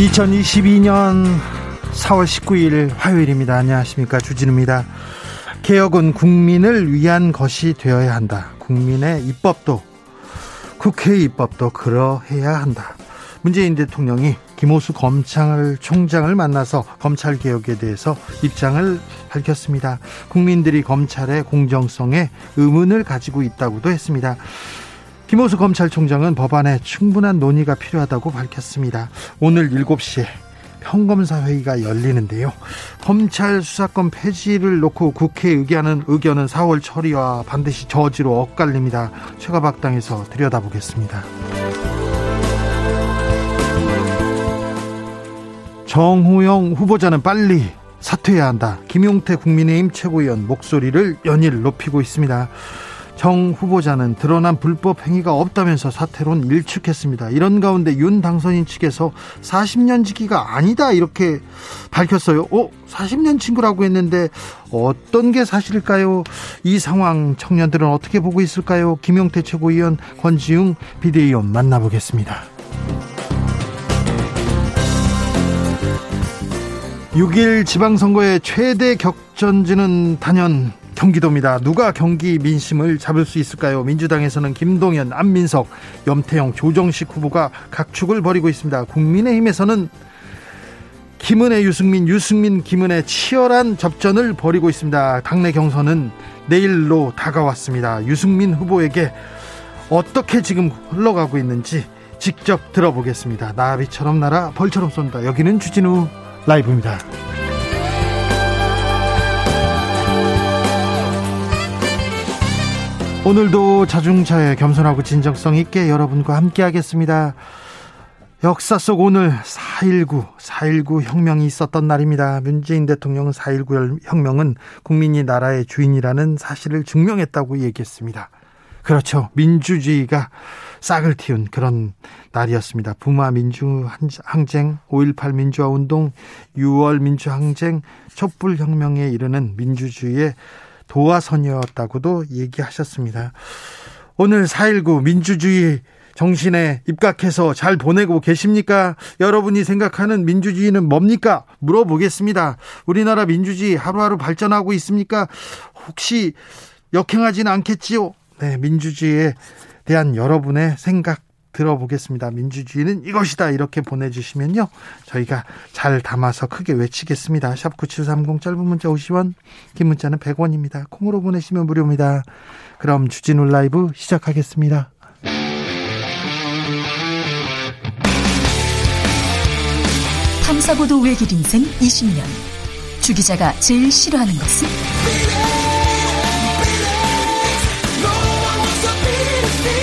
2022년 4월 19일 화요일입니다. 안녕하십니까. 주진우입니다. 개혁은 국민을 위한 것이 되어야 한다. 국민의 입법도, 국회의 입법도 그러해야 한다. 문재인 대통령이 김호수 검찰 총장을 만나서 검찰 개혁에 대해서 입장을 밝혔습니다. 국민들이 검찰의 공정성에 의문을 가지고 있다고도 했습니다. 김호수 검찰총장은 법안에 충분한 논의가 필요하다고 밝혔습니다. 오늘 7시에 평검사 회의가 열리는데요. 검찰 수사권 폐지를 놓고 국회에 의견은 의견은 4월 처리와 반드시 저지로 엇갈립니다. 최가박당에서 들여다보겠습니다. 정호영 후보자는 빨리 사퇴해야 한다. 김용태 국민의힘 최고위원 목소리를 연일 높이고 있습니다. 정 후보자는 드러난 불법 행위가 없다면서 사퇴론 일축했습니다. 이런 가운데 윤 당선인 측에서 40년 지기가 아니다 이렇게 밝혔어요. 어? 40년 친구라고 했는데 어떤 게 사실일까요? 이 상황 청년들은 어떻게 보고 있을까요? 김용태 최고위원 권지웅 비대위원 만나보겠습니다. 6일 지방선거의 최대 격전지는 단연 경기도입니다. 누가 경기 민심을 잡을 수 있을까요? 민주당에서는 김동연, 안민석, 염태영, 조정식 후보가 각축을 벌이고 있습니다. 국민의힘에서는 김은혜, 유승민, 유승민, 김은혜 치열한 접전을 벌이고 있습니다. 당내 경선은 내일로 다가왔습니다. 유승민 후보에게 어떻게 지금 흘러가고 있는지 직접 들어보겠습니다. 나비처럼 날아 벌처럼 쏜다. 여기는 주진우 라이브입니다. 오늘도 자중차에 겸손하고 진정성 있게 여러분과 함께 하겠습니다. 역사 속 오늘 4.19, 4.19 혁명이 있었던 날입니다. 문재인 대통령은 4.19 혁명은 국민이 나라의 주인이라는 사실을 증명했다고 얘기했습니다. 그렇죠. 민주주의가 싹을 틔운 그런 날이었습니다. 부마 민주항쟁, 5.18 민주화 운동, 6월 민주항쟁, 촛불혁명에 이르는 민주주의의 도화선이었다고도 얘기하셨습니다. 오늘 4.19 민주주의 정신에 입각해서 잘 보내고 계십니까? 여러분이 생각하는 민주주의는 뭡니까? 물어보겠습니다. 우리나라 민주주의 하루하루 발전하고 있습니까? 혹시 역행하지는 않겠지요? 네, 민주주의에 대한 여러분의 생각 들어보겠습니다. 민주주의는 이것이다. 이렇게 보내주시면요. 저희가 잘 담아서 크게 외치겠습니다. 샵 9730 짧은 문자 50원, 긴 문자는 100원입니다. 콩으로 보내시면 무료입니다. 그럼 주진우 라이브 시작하겠습니다. 탐사보도 외길 인생 20년. 주 기자가 제일 싫어하는 것은?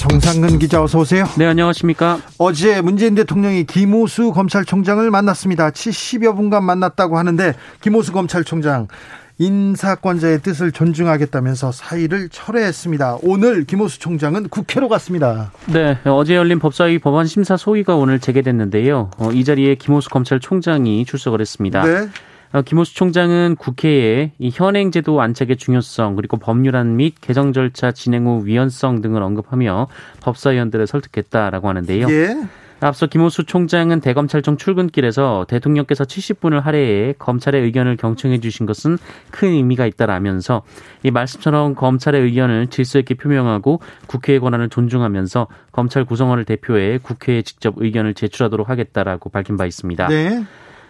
정상근 기자 어서 오세요. 네, 안녕하십니까? 어제 문재인 대통령이 김호수 검찰총장을 만났습니다. 70여 분간 만났다고 하는데 김호수 검찰총장 인사권자의 뜻을 존중하겠다면서 사의를 철회했습니다. 오늘 김호수 총장은 국회로 갔습니다. 네, 어제 열린 법사위 법안 심사 소위가 오늘 재개됐는데요. 어, 이 자리에 김호수 검찰총장이 출석을 했습니다. 네. 어, 김호수 총장은 국회에 이 현행 제도 안착의 중요성 그리고 법률안 및 개정 절차 진행 후 위헌성 등을 언급하며 법사위원들을 설득했다라고 하는데요. 예. 앞서 김호수 총장은 대검찰청 출근길에서 대통령께서 70분을 할애해 검찰의 의견을 경청해 주신 것은 큰 의미가 있다라면서 이 말씀처럼 검찰의 의견을 질서 있게 표명하고 국회의 권한을 존중하면서 검찰 구성원을 대표해 국회에 직접 의견을 제출하도록 하겠다라고 밝힌 바 있습니다. 네.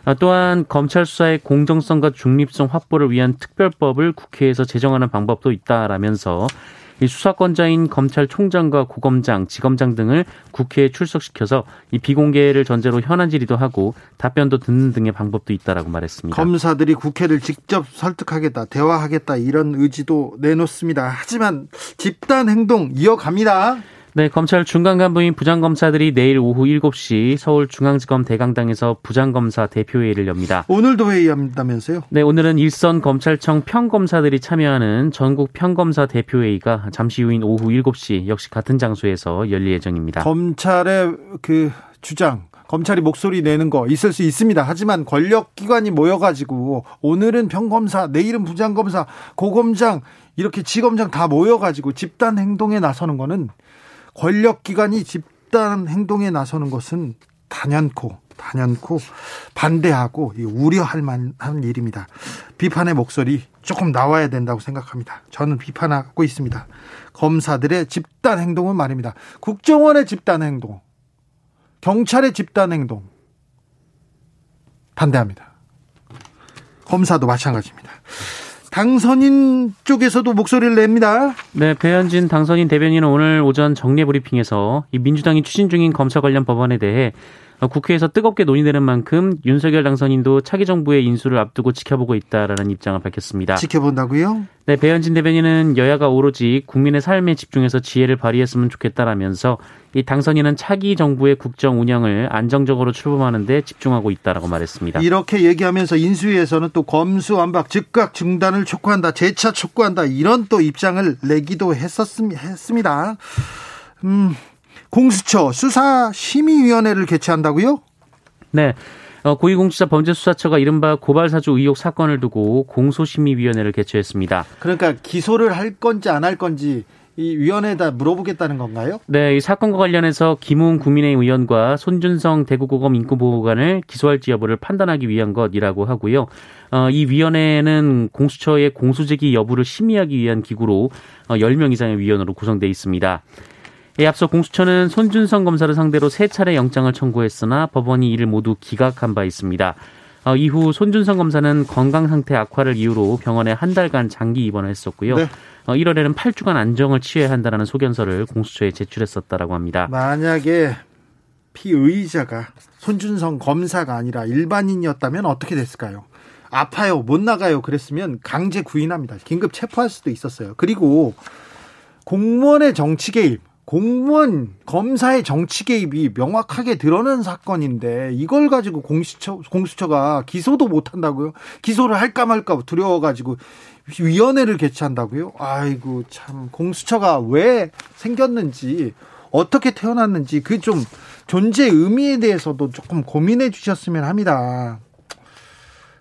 아, 또한 검찰 수사의 공정성과 중립성 확보를 위한 특별법을 국회에서 제정하는 방법도 있다라면서 이 수사권자인 검찰총장과 고검장, 지검장 등을 국회에 출석시켜서 이 비공개를 전제로 현안 질의도 하고 답변도 듣는 등의 방법도 있다라고 말했습니다. 검사들이 국회를 직접 설득하겠다, 대화하겠다 이런 의지도 내놓습니다. 하지만 집단 행동 이어갑니다. 네, 검찰 중간 간부인 부장검사들이 내일 오후 7시 서울중앙지검 대강당에서 부장검사 대표회의를 엽니다. 오늘도 회의한다면서요? 네, 오늘은 일선 검찰청 평검사들이 참여하는 전국 평검사 대표회의가 잠시 후인 오후 7시 역시 같은 장소에서 열릴 예정입니다. 검찰의 그 주장 검찰이 목소리 내는 거 있을 수 있습니다. 하지만 권력기관이 모여가지고 오늘은 평검사, 내일은 부장검사, 고검장 이렇게 지검장 다 모여가지고 집단 행동에 나서는 거는 권력기관이 집단 행동에 나서는 것은 단연코 단연코 반대하고 우려할 만한 일입니다. 비판의 목소리 조금 나와야 된다고 생각합니다. 저는 비판하고 있습니다. 검사들의 집단 행동은 말입니다. 국정원의 집단 행동, 경찰의 집단 행동 반대합니다. 검사도 마찬가지입니다. 당선인 쪽에서도 목소리를 냅니다. 네, 배현진 당선인 대변인은 오늘 오전 정례 브리핑에서 이 민주당이 추진 중인 검사 관련 법안에 대해 국회에서 뜨겁게 논의되는 만큼 윤석열 당선인도 차기 정부의 인수를 앞두고 지켜보고 있다라는 입장을 밝혔습니다. 지켜본다고요? 네, 배현진 대변인은 여야가 오로지 국민의 삶에 집중해서 지혜를 발휘했으면 좋겠다라면서 이 당선인은 차기 정부의 국정 운영을 안정적으로 출범하는 데 집중하고 있다라고 말했습니다. 이렇게 얘기하면서 인수위에서는 또 검수완박 즉각 중단을 촉구한다, 재차 촉구한다 이런 또 입장을 내기도 했었습니다. 음, 공수처 수사심의위원회를 개최한다고요? 네. 어, 고위공직자 범죄수사처가 이른바 고발사주 의혹 사건을 두고 공소심의위원회를 개최했습니다. 그러니까 기소를 할 건지 안 할 건지 이 위원회에다 물어보겠다는 건가요? 네, 이 사건과 관련해서 김웅 국민의힘 의원과 손준성 대구고검 인권보호관을 기소할지 여부를 판단하기 위한 것이라고 하고요. 어, 이 위원회는 공수처의 공소제기 여부를 심의하기 위한 기구로 어, 10명 이상의 위원으로 구성되어 있습니다. 이 앞서 공수처는 손준성 검사를 상대로 세 차례 영장을 청구했으나 법원이 이를 모두 기각한 바 있습니다. 어, 이후 손준성 검사는 건강 상태 악화를 이유로 병원에 한 달간 장기 입원을 했었고요. 네. 어, 1월에는 8주간 안정을 취해야 한다는 소견서를 공수처에 제출했었다라고 합니다. 만약에 피의자가 손준성 검사가 아니라 일반인이었다면 어떻게 됐을까요? 아파요, 못 나가요. 그랬으면 강제 구인합니다. 긴급 체포할 수도 있었어요. 그리고 공무원의 정치 개입, 공무원 검사의 정치 개입이 명확하게 드러난 사건인데 이걸 가지고 공수처 공수처가 기소도 못 한다고요? 기소를 할까 말까 두려워 가지고 위원회를 개최한다고요? 아이고 참 공수처가 왜 생겼는지 어떻게 태어났는지 그 좀 존재 의미에 대해서도 조금 고민해 주셨으면 합니다.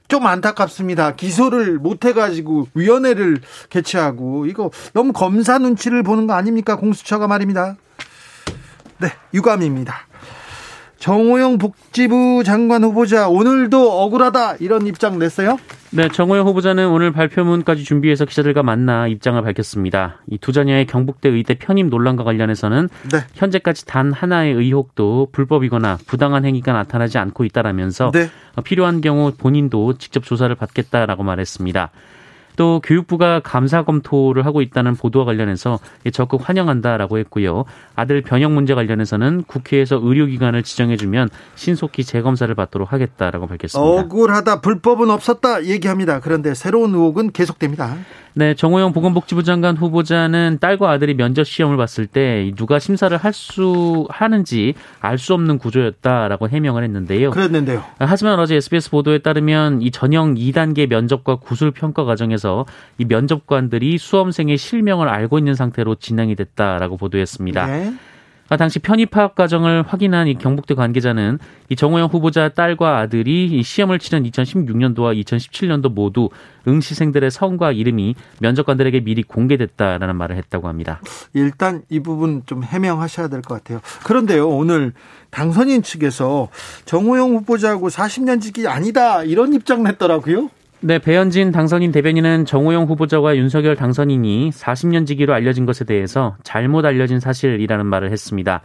좀 안타깝습니다. 기소를 못 해가지고 위원회를 개최하고 이거 너무 검사 눈치를 보는 거 아닙니까? 공수처가 말입니다. 네, 유감입니다. 정호영 복지부 장관 후보자 오늘도 억울하다 이런 입장 냈어요? 네, 정호영 후보자는 오늘 발표문까지 준비해서 기자들과 만나 입장을 밝혔습니다. 이 두 자녀의 경북대 의대 편입 논란과 관련해서는 네. 현재까지 단 하나의 의혹도 불법이거나 부당한 행위가 나타나지 않고 있다라면서 네. 필요한 경우 본인도 직접 조사를 받겠다라고 말했습니다. 또 교육부가 감사 검토를 하고 있다는 보도와 관련해서 적극 환영한다라고 했고요. 아들 변형 문제 관련해서는 국회에서 의료기관을 지정해주면 신속히 재검사를 받도록 하겠다라고 밝혔습니다. 억울하다, 불법은 없었다 얘기합니다. 그런데 새로운 의혹은 계속됩니다. 네, 정호영 보건복지부 장관 후보자는 딸과 아들이 면접 시험을 봤을 때 누가 심사를 할 수 하는지 알 수 없는 구조였다라고 해명을 했는데요. 그랬는데요. 하지만 어제 SBS 보도에 따르면 이 전형 2단계 면접과 구술 평가 과정에서 이 면접관들이 수험생의 실명을 알고 있는 상태로 진행이 됐다라고 보도했습니다. 네. 아, 당시 편입 파업 과정을 확인한 이 경북대 관계자는 이 정호영 후보자 딸과 아들이 이 시험을 치른 2016년도와 2017년도 모두 응시생들의 성과 이름이 면접관들에게 미리 공개됐다라는 말을 했다고 합니다. 일단 이 부분 좀 해명하셔야 될 것 같아요. 그런데요, 오늘 당선인 측에서 정호영 후보자하고 40년직이 아니다 이런 입장을 했더라고요. 네, 배현진 당선인 대변인은 정호영 후보자와 윤석열 당선인이 40년 지기로 알려진 것에 대해서 잘못 알려진 사실이라는 말을 했습니다.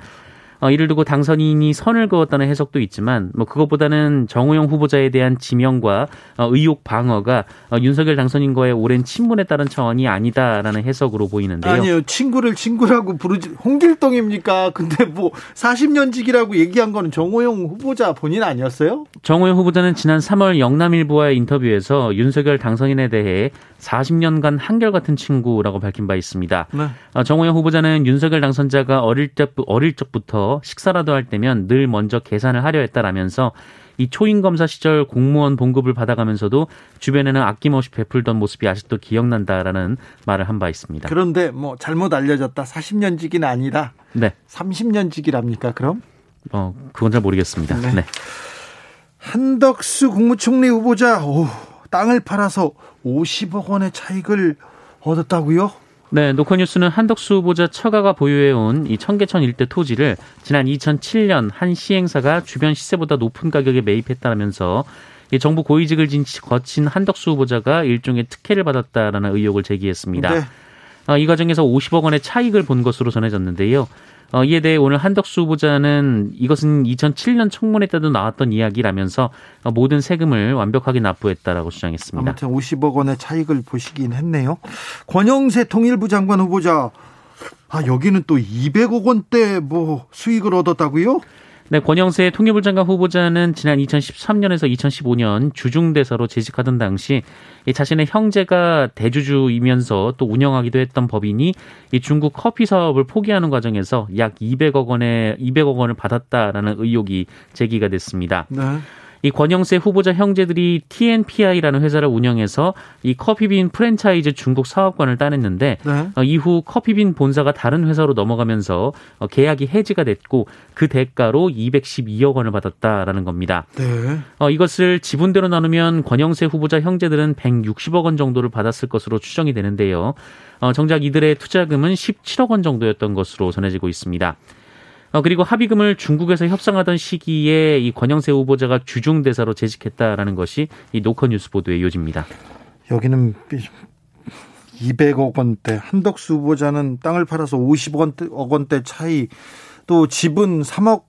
어, 이를 두고 당선인이 선을 그었다는 해석도 있지만 뭐 그것보다는 정우영 후보자에 대한 지명과 어, 의혹 방어가 어, 윤석열 당선인과의 오랜 친분에 따른 차원이 아니다라는 해석으로 보이는데요. 아니요. 친구를 친구라고 부르지 홍길동입니까? 근데 뭐 40년직이라고 얘기한 거는 정우영 후보자 본인 아니었어요? 정우영 후보자는 지난 3월 영남일보와의 인터뷰에서 윤석열 당선인에 대해 40년간 한결같은 친구라고 밝힌 바 있습니다. 네. 어, 정호영 후보자는 윤석열 당선자가 어릴 때 어릴 적부터 식사라도 할 때면 늘 먼저 계산을 하려 했다라면서 이 초임 검사 시절 공무원 봉급을 받아가면서도 주변에는 아낌없이 베풀던 모습이 아직도 기억난다라는 말을 한 바 있습니다. 그런데 뭐 잘못 알려졌다. 40년직이 아니라 네. 30년직이랍니까? 그럼? 어, 그건 잘 모르겠습니다. 네. 네. 한덕수 국무총리 후보자 오, 땅을 팔아서 50억 원의 차익을 얻었다고요? 네, 노컷뉴스는 한덕수 후보자 처가가 보유해온 이 청계천 일대 토지를 지난 2007년 한 시행사가 주변 시세보다 높은 가격에 매입했다면서 이 정부 고위직을 거친 한덕수 후보자가 일종의 특혜를 받았다라는 의혹을 제기했습니다. 네. 어, 이 과정에서 50억 원의 차익을 본 것으로 전해졌는데요. 어, 이에 대해 오늘 한덕수 후보자는 이것은 2007년 청문회 때도 나왔던 이야기라면서 어, 모든 세금을 완벽하게 납부했다라고 주장했습니다. 아무튼 50억 원의 차익을 보시긴 했네요. 권영세 통일부 장관 후보자 아 여기는 또 200억 원대 뭐 수익을 얻었다고요? 네, 권영세 통일부 장관 후보자는 지난 2013년에서 2015년 주중대사로 재직하던 당시 자신의 형제가 대주주이면서 또 운영하기도 했던 법인이 이 중국 커피 사업을 포기하는 과정에서 약 200억 원의 200억 원을 받았다라는 의혹이 제기가 됐습니다. 네. 이 권영세 후보자 형제들이 TNPI라는 회사를 운영해서 이 커피빈 프랜차이즈 중국 사업권을 따냈는데 네. 어, 이후 커피빈 본사가 다른 회사로 넘어가면서 어, 계약이 해지가 됐고 그 대가로 212억 원을 받았다라는 겁니다. 네. 어, 이것을 지분대로 나누면 권영세 후보자 형제들은 160억 원 정도를 받았을 것으로 추정이 되는데요. 어, 정작 이들의 투자금은 17억 원 정도였던 것으로 전해지고 있습니다. 어, 그리고 합의금을 중국에서 협상하던 시기에 이 권영세 후보자가 주중 대사로 재직했다라는 것이 이 노컷 뉴스 보도의 요지입니다. 여기는 200억 원대, 한덕수 후보자는 땅을 팔아서 50억 원대 차이, 또 집은 3억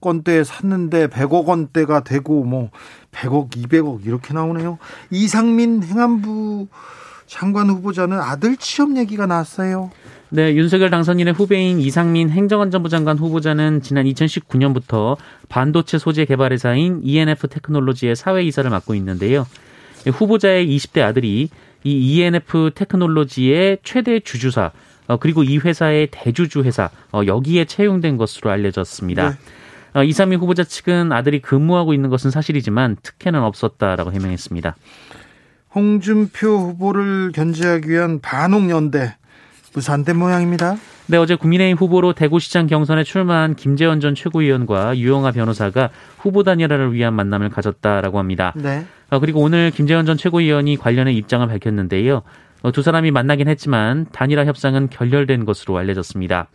원대에 샀는데 100억 원대가 되고 뭐 100억, 200억 이렇게 나오네요. 이상민 행안부 장관 후보자는 아들 취업 얘기가 나왔어요. 네, 윤석열 당선인의 후배인 이상민 행정안전부 장관 후보자는 지난 2019년부터 반도체 소재 개발 회사인 ENF 테크놀로지의 사회 이사를 맡고 있는데요. 후보자의 20대 아들이 이 ENF 테크놀로지의 최대 주주사 어, 그리고 이 회사의 대주주 회사 어, 여기에 채용된 것으로 알려졌습니다. 네. 어, 이상민 후보자 측은 아들이 근무하고 있는 것은 사실이지만 특혜는 없었다라고 해명했습니다. 홍준표 후보를 견제하기 위한 반옥연대 무산된 모양입니다. 네, 어제 국민의힘 후보로 대구시장 경선에 출마한 김재원 전 최고위원과 유영아 변호사가 후보 단일화를 위한 만남을 가졌다라고 합니다. 네. 어, 그리고 오늘 김재원 전 최고위원이 관련해 입장을 밝혔는데요. 어, 두 사람이 만나긴 했지만 단일화 협상은 결렬된 것으로 알려졌습니다.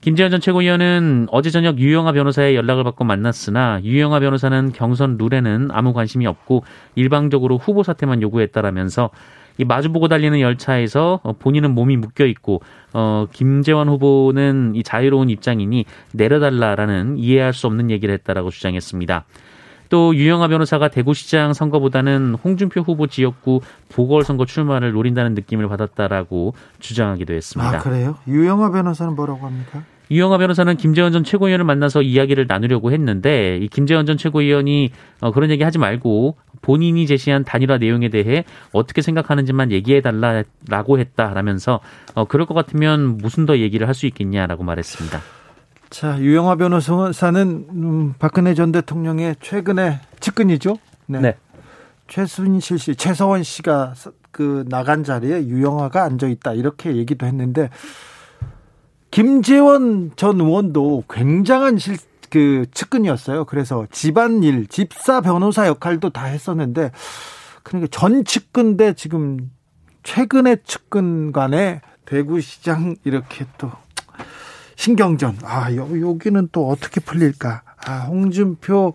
김재현 전 최고위원은 어제 저녁 유영아 변호사의 연락을 받고 만났으나 유영아 변호사는 경선 룰에는 아무 관심이 없고 일방적으로 후보 사퇴만 요구했다라면서 이 마주보고 달리는 열차에서 어, 본인은 몸이 묶여 있고 어 김재원 후보는 이 자유로운 입장이니 내려달라라는 이해할 수 없는 얘기를 했다라고 주장했습니다. 또 유영아 변호사가 대구시장 선거보다는 홍준표 후보 지역구 보궐선거 출마를 노린다는 느낌을 받았다라고 주장하기도 했습니다. 아, 그래요? 유영아 변호사는 뭐라고 합니까? 유영아 변호사는 김재원 전 최고위원을 만나서 이야기를 나누려고 했는데 이 김재원 전 최고위원이 어, 그런 얘기 하지 말고 본인이 제시한 단일화 내용에 대해 어떻게 생각하는지만 얘기해 달라라고 했다라면서 어, 그럴 것 같으면 무슨 더 얘기를 할 수 있겠냐라고 말했습니다. 자 유영아 변호사는 음, 박근혜 전 대통령의 최근에 측근이죠. 네. 네. 최순실 씨, 최서원 씨가 그 나간 자리에 유영아가 앉아 있다 이렇게 얘기도 했는데 김재원 전 의원도 굉장한 실, 그 측근이었어요. 그래서 집안일, 집사 변호사 역할도 다 했었는데 그러니까 전 측근 대 지금 최근의 측근 간에 대구시장 이렇게 또 신경전. 아, 여기는 또 어떻게 풀릴까? 아, 홍준표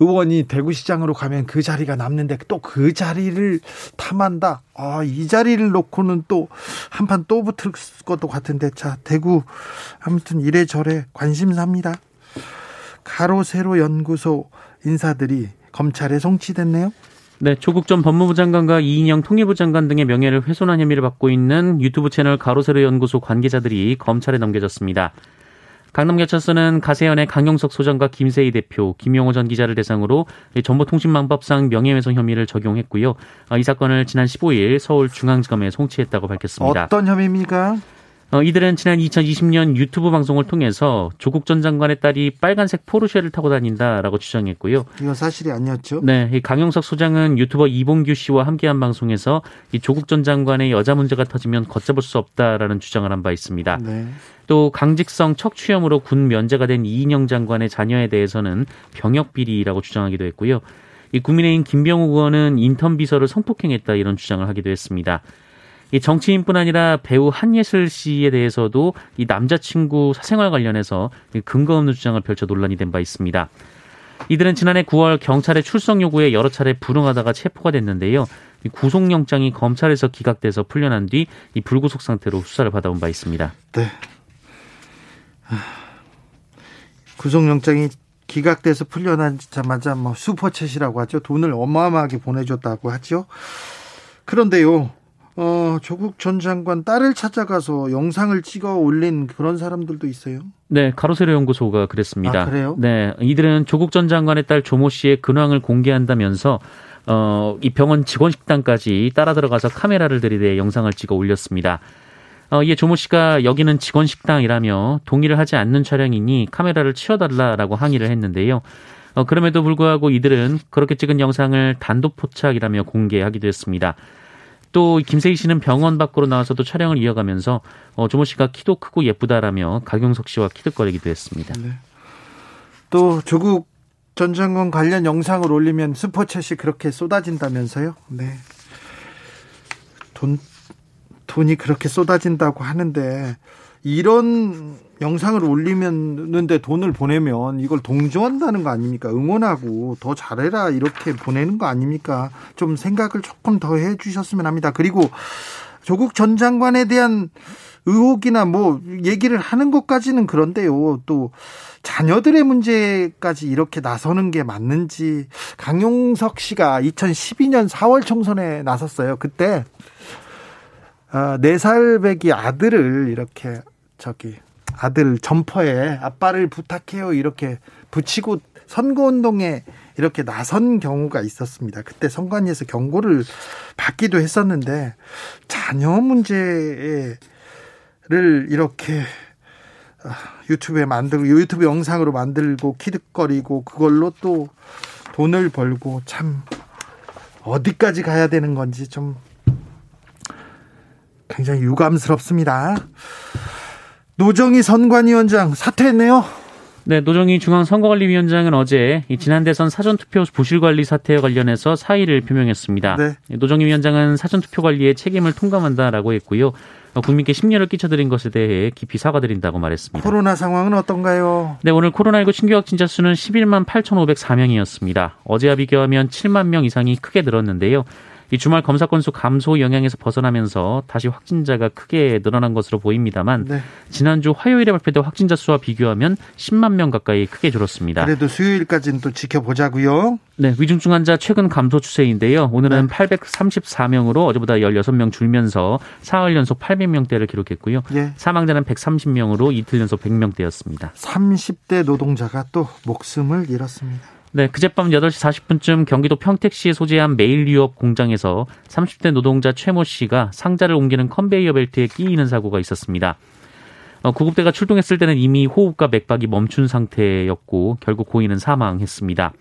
의원이 대구시장으로 가면 그 자리가 남는데 또 그 자리를 탐한다. 아, 이 자리를 놓고는 또 한 판 또 붙을 것도 같은데. 자, 대구 아무튼 이래저래 관심사입니다. 가로세로 연구소 인사들이 검찰에 송치됐네요. 네, 조국 전 법무부 장관과 이인영 통일부 장관 등의 명예를 훼손한 혐의를 받고 있는 유튜브 채널 가로세로 연구소 관계자들이 검찰에 넘겨졌습니다. 강남경찰서는 가세연의 강용석 소장과 김세희 대표, 김용호 전 기자를 대상으로 정보통신망법상 명예훼손 혐의를 적용했고요. 아, 이 사건을 지난 15일 서울중앙지검에 송치했다고 밝혔습니다. 어떤 혐의입니까? 어, 이들은 지난 2020년 유튜브 방송을 통해서 조국 전 장관의 딸이 빨간색 포르쉐를 타고 다닌다라고 주장했고요. 이건 사실이 아니었죠? 네, 이 강용석 소장은 유튜버 이봉규 씨와 함께한 방송에서 이 조국 전 장관의 여자 문제가 터지면 걷잡을 수 없다라는 주장을 한 바 있습니다. 네. 또 강직성 척추염으로 군 면제가 된 이인영 장관의 자녀에 대해서는 병역 비리라고 주장하기도 했고요. 이 국민의힘 김병욱 의원은 인턴 비서를 성폭행했다 이런 주장을 하기도 했습니다. 이 정치인뿐 아니라 배우 한예슬 씨에 대해서도 이 남자친구 사생활 관련해서 근거 없는 주장을 펼쳐 논란이 된 바 있습니다. 이들은 지난해 9월 경찰의 출석 요구에 여러 차례 불응하다가 체포가 됐는데요. 구속영장이 검찰에서 기각돼서 풀려난 뒤 이 불구속 상태로 수사를 받아온 바 있습니다. 네. 구속영장이 기각돼서 풀려나자마자 뭐 슈퍼챗이라고 하죠. 돈을 어마어마하게 보내줬다고 하죠. 그런데요, 어, 조국 전 장관 딸을 찾아가서 영상을 찍어 올린 그런 사람들도 있어요. 네, 가로세로 연구소가 그랬습니다. 아, 그래요? 네, 이들은 조국 전 장관의 딸 조모 씨의 근황을 공개한다면서 어, 이 병원 직원 식당까지 따라 들어가서 카메라를 들이대 영상을 찍어 올렸습니다. 어, 이에 조모 씨가 여기는 직원 식당이라며 동의를 하지 않는 촬영이니 카메라를 치워달라라고 항의를 했는데요. 어, 그럼에도 불구하고 이들은 그렇게 찍은 영상을 단독 포착이라며 공개하기도 했습니다. 또 김세희 씨는 병원 밖으로 나와서도 촬영을 이어가면서 어, 조모 씨가 키도 크고 예쁘다라며 강용석 씨와 키득거리기도 했습니다. 네. 또 조국 전 장관 관련 영상을 올리면 슈퍼챗이 그렇게 쏟아진다면서요? 네. 돈 돈이 그렇게 쏟아진다고 하는데 이런 영상을 올리면는데 돈을 보내면 이걸 동조한다는 거 아닙니까? 응원하고 더 잘해라 이렇게 보내는 거 아닙니까? 좀 생각을 조금 더 해주셨으면 합니다. 그리고 조국 전 장관에 대한 의혹이나 뭐 얘기를 하는 것까지는 그런데요. 또 자녀들의 문제까지 이렇게 나서는 게 맞는지 강용석 씨가 2012년 4월 총선에 나섰어요. 그때 아, 네살 배기 아들을 이렇게 저기 아들 점퍼에 아빠를 부탁해요 이렇게 붙이고 선거운동에 이렇게 나선 경우가 있었습니다. 그때 선관위에서 경고를 받기도 했었는데 자녀 문제를 이렇게 아, 유튜브에 만들고 유튜브 영상으로 만들고 키득거리고 그걸로 또 돈을 벌고 참 어디까지 가야 되는 건지 좀 굉장히 유감스럽습니다. 노정희 선관위원장 사퇴했네요. 네, 노정희 중앙선거관리위원장은 어제 지난 대선 사전투표 부실관리 사태와 관련해서 사의를 표명했습니다. 네. 노정희 위원장은 사전투표 관리에 책임을 통감한다라고 했고요. 국민께 심려를 끼쳐드린 것에 대해 깊이 사과드린다고 말했습니다. 코로나 상황은 어떤가요? 네, 오늘 코로나19 신규 확진자 수는 11만 8,504명이었습니다. 어제와 비교하면 7만 명 이상이 크게 늘었는데요. 이 주말 검사 건수 감소 영향에서 벗어나면서 다시 확진자가 크게 늘어난 것으로 보입니다만 네. 지난주 화요일에 발표된 확진자 수와 비교하면 10만 명 가까이 크게 줄었습니다. 그래도 수요일까지는 또 지켜보자고요. 네, 위중증 환자 최근 감소 추세인데요. 오늘은 네. 834명으로 어제보다 16명 줄면서 사흘 연속 800명대를 기록했고요. 네. 사망자는 130명으로 이틀 연속 100명대였습니다. 30대 노동자가 또 목숨을 잃었습니다. 네, 그젯밤 8시 40분쯤 경기도 평택시에 소재한 매일유업 공장에서 30대 노동자 최모 씨가 상자를 옮기는 컨베이어 벨트에 끼이는 사고가 있었습니다. 어, 구급대가 출동했을 때는 이미 호흡과 맥박이 멈춘 상태였고 결국 고인은 사망했습니다.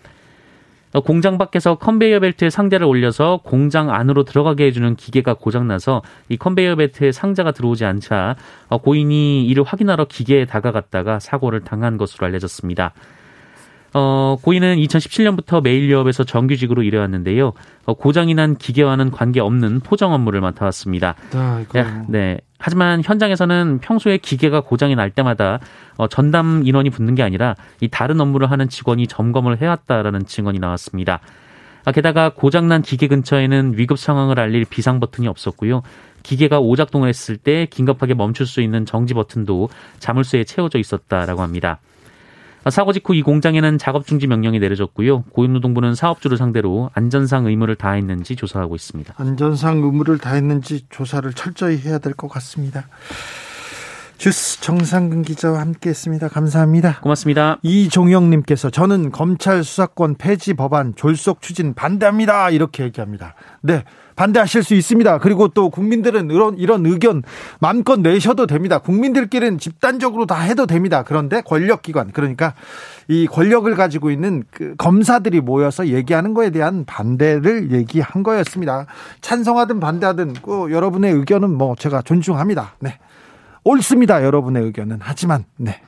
공장 밖에서 컨베이어 벨트에 상자를 올려서 공장 안으로 들어가게 해주는 기계가 고장나서 이 컨베이어 벨트에 상자가 들어오지 않자 고인이 이를 확인하러 기계에 다가갔다가 사고를 당한 것으로 알려졌습니다. 어, 고인은 2017년부터 메일유업에서 정규직으로 일해왔는데요. 어, 고장이 난 기계와는 관계없는 포장 업무를 맡아왔습니다. 아, 네. 하지만 현장에서는 평소에 기계가 고장이 날 때마다 어, 전담 인원이 붙는 게 아니라 이 다른 업무를 하는 직원이 점검을 해왔다라는 증언이 나왔습니다. 아, 게다가 고장난 기계 근처에는 위급 상황을 알릴 비상 버튼이 없었고요. 기계가 오작동을 했을 때 긴급하게 멈출 수 있는 정지 버튼도 자물쇠에 채워져 있었다라고 합니다. 사고 직후 이 공장에는 작업 중지 명령이 내려졌고요. 고용노동부는 사업주를 상대로 안전상 의무를 다했는지 조사하고 있습니다. 안전상 의무를 다했는지 조사를 철저히 해야 될 것 같습니다. 주스 정상근 기자와 함께했습니다. 감사합니다. 고맙습니다. 이종영님께서 저는 검찰 수사권 폐지 법안 졸속 추진 반대합니다. 이렇게 얘기합니다. 네, 반대하실 수 있습니다. 그리고 또 국민들은 이런 이런 의견 마음껏 내셔도 됩니다. 국민들끼리는 집단적으로 다 해도 됩니다. 그런데 권력기관 그러니까 이 권력을 가지고 있는 그 검사들이 모여서 얘기하는 거에 대한 반대를 얘기한 거였습니다. 찬성하든 반대하든 그 여러분의 의견은 뭐 제가 존중합니다. 네. 옳습니다. 여러분의 의견은. 하지만, 네.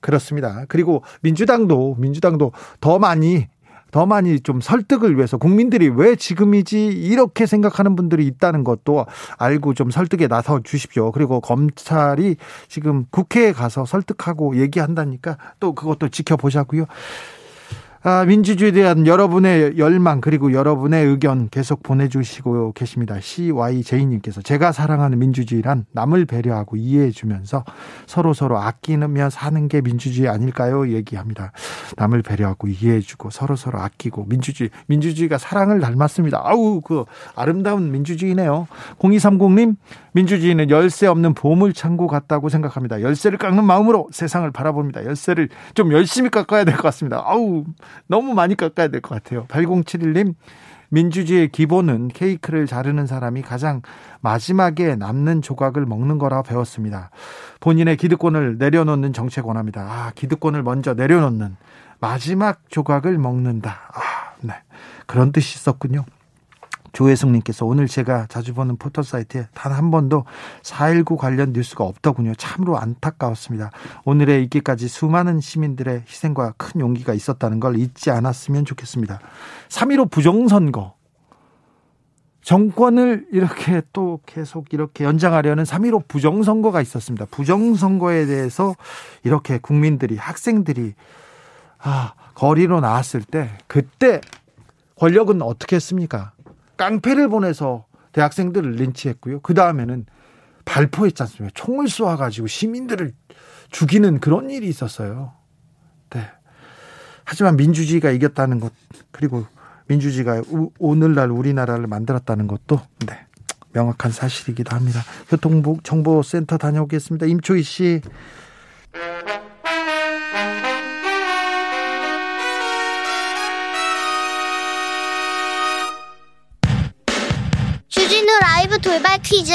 그렇습니다. 그리고 민주당도, 민주당도 더 많이 더 많이 좀 설득을 위해서 국민들이 왜 지금이지 이렇게 생각하는 분들이 있다는 것도 알고 좀 설득에 나서 주십시오. 그리고 검찰이 지금 국회에 가서 설득하고 얘기한다니까 또 그것도 지켜보자고요. 아, 민주주의에 대한 여러분의 열망 그리고 여러분의 의견 계속 보내주시고 계십니다. CYJ님께서 제가 사랑하는 민주주의란 남을 배려하고 이해해주면서 서로 서로 아끼며 사는 게 민주주의 아닐까요? 얘기합니다. 남을 배려하고 이해해주고 서로 서로 아끼고 민주주의 민주주의가 사랑을 닮았습니다. 아우 그 아름다운 민주주의네요. 0230님 민주주의는 열쇠 없는 보물 창고 같다고 생각합니다. 열쇠를 깎는 마음으로 세상을 바라봅니다. 열쇠를 좀 열심히 깎아야 될 것 같습니다. 아우 너무 많이 깎아야 될 것 같아요. 8071님, 민주주의의 기본은 케이크를 자르는 사람이 가장 마지막에 남는 조각을 먹는 거라 배웠습니다. 본인의 기득권을 내려놓는 정책 원합니다. 아, 기득권을 먼저 내려놓는 마지막 조각을 먹는다. 아, 네. 그런 뜻이 있었군요. 조혜숙님께서 오늘 제가 자주 보는 포털 사이트에 단 한 번도 4.19 관련 뉴스가 없더군요. 참으로 안타까웠습니다. 오늘의 있기까지 수많은 시민들의 희생과 큰 용기가 있었다는 걸 잊지 않았으면 좋겠습니다. 3.15 부정선거. 정권을 이렇게 또 계속 이렇게 연장하려는 3.15 부정선거가 있었습니다. 부정선거에 대해서 이렇게 국민들이, 학생들이, 아, 거리로 나왔을 때, 그때 권력은 어떻게 했습니까? 깡패를 보내서 대학생들을 린치했고요. 그 다음에는 발포했지 않습니까? 총을 쏘아가지고 시민들을 죽이는 그런 일이 있었어요. 네. 하지만 민주주의가 이겼다는 것, 그리고 민주주의가 오늘날 우리나라를 만들었다는 것도, 네. 명확한 사실이기도 합니다. 교통정보센터 다녀오겠습니다. 임초희 씨. 돌발 퀴즈.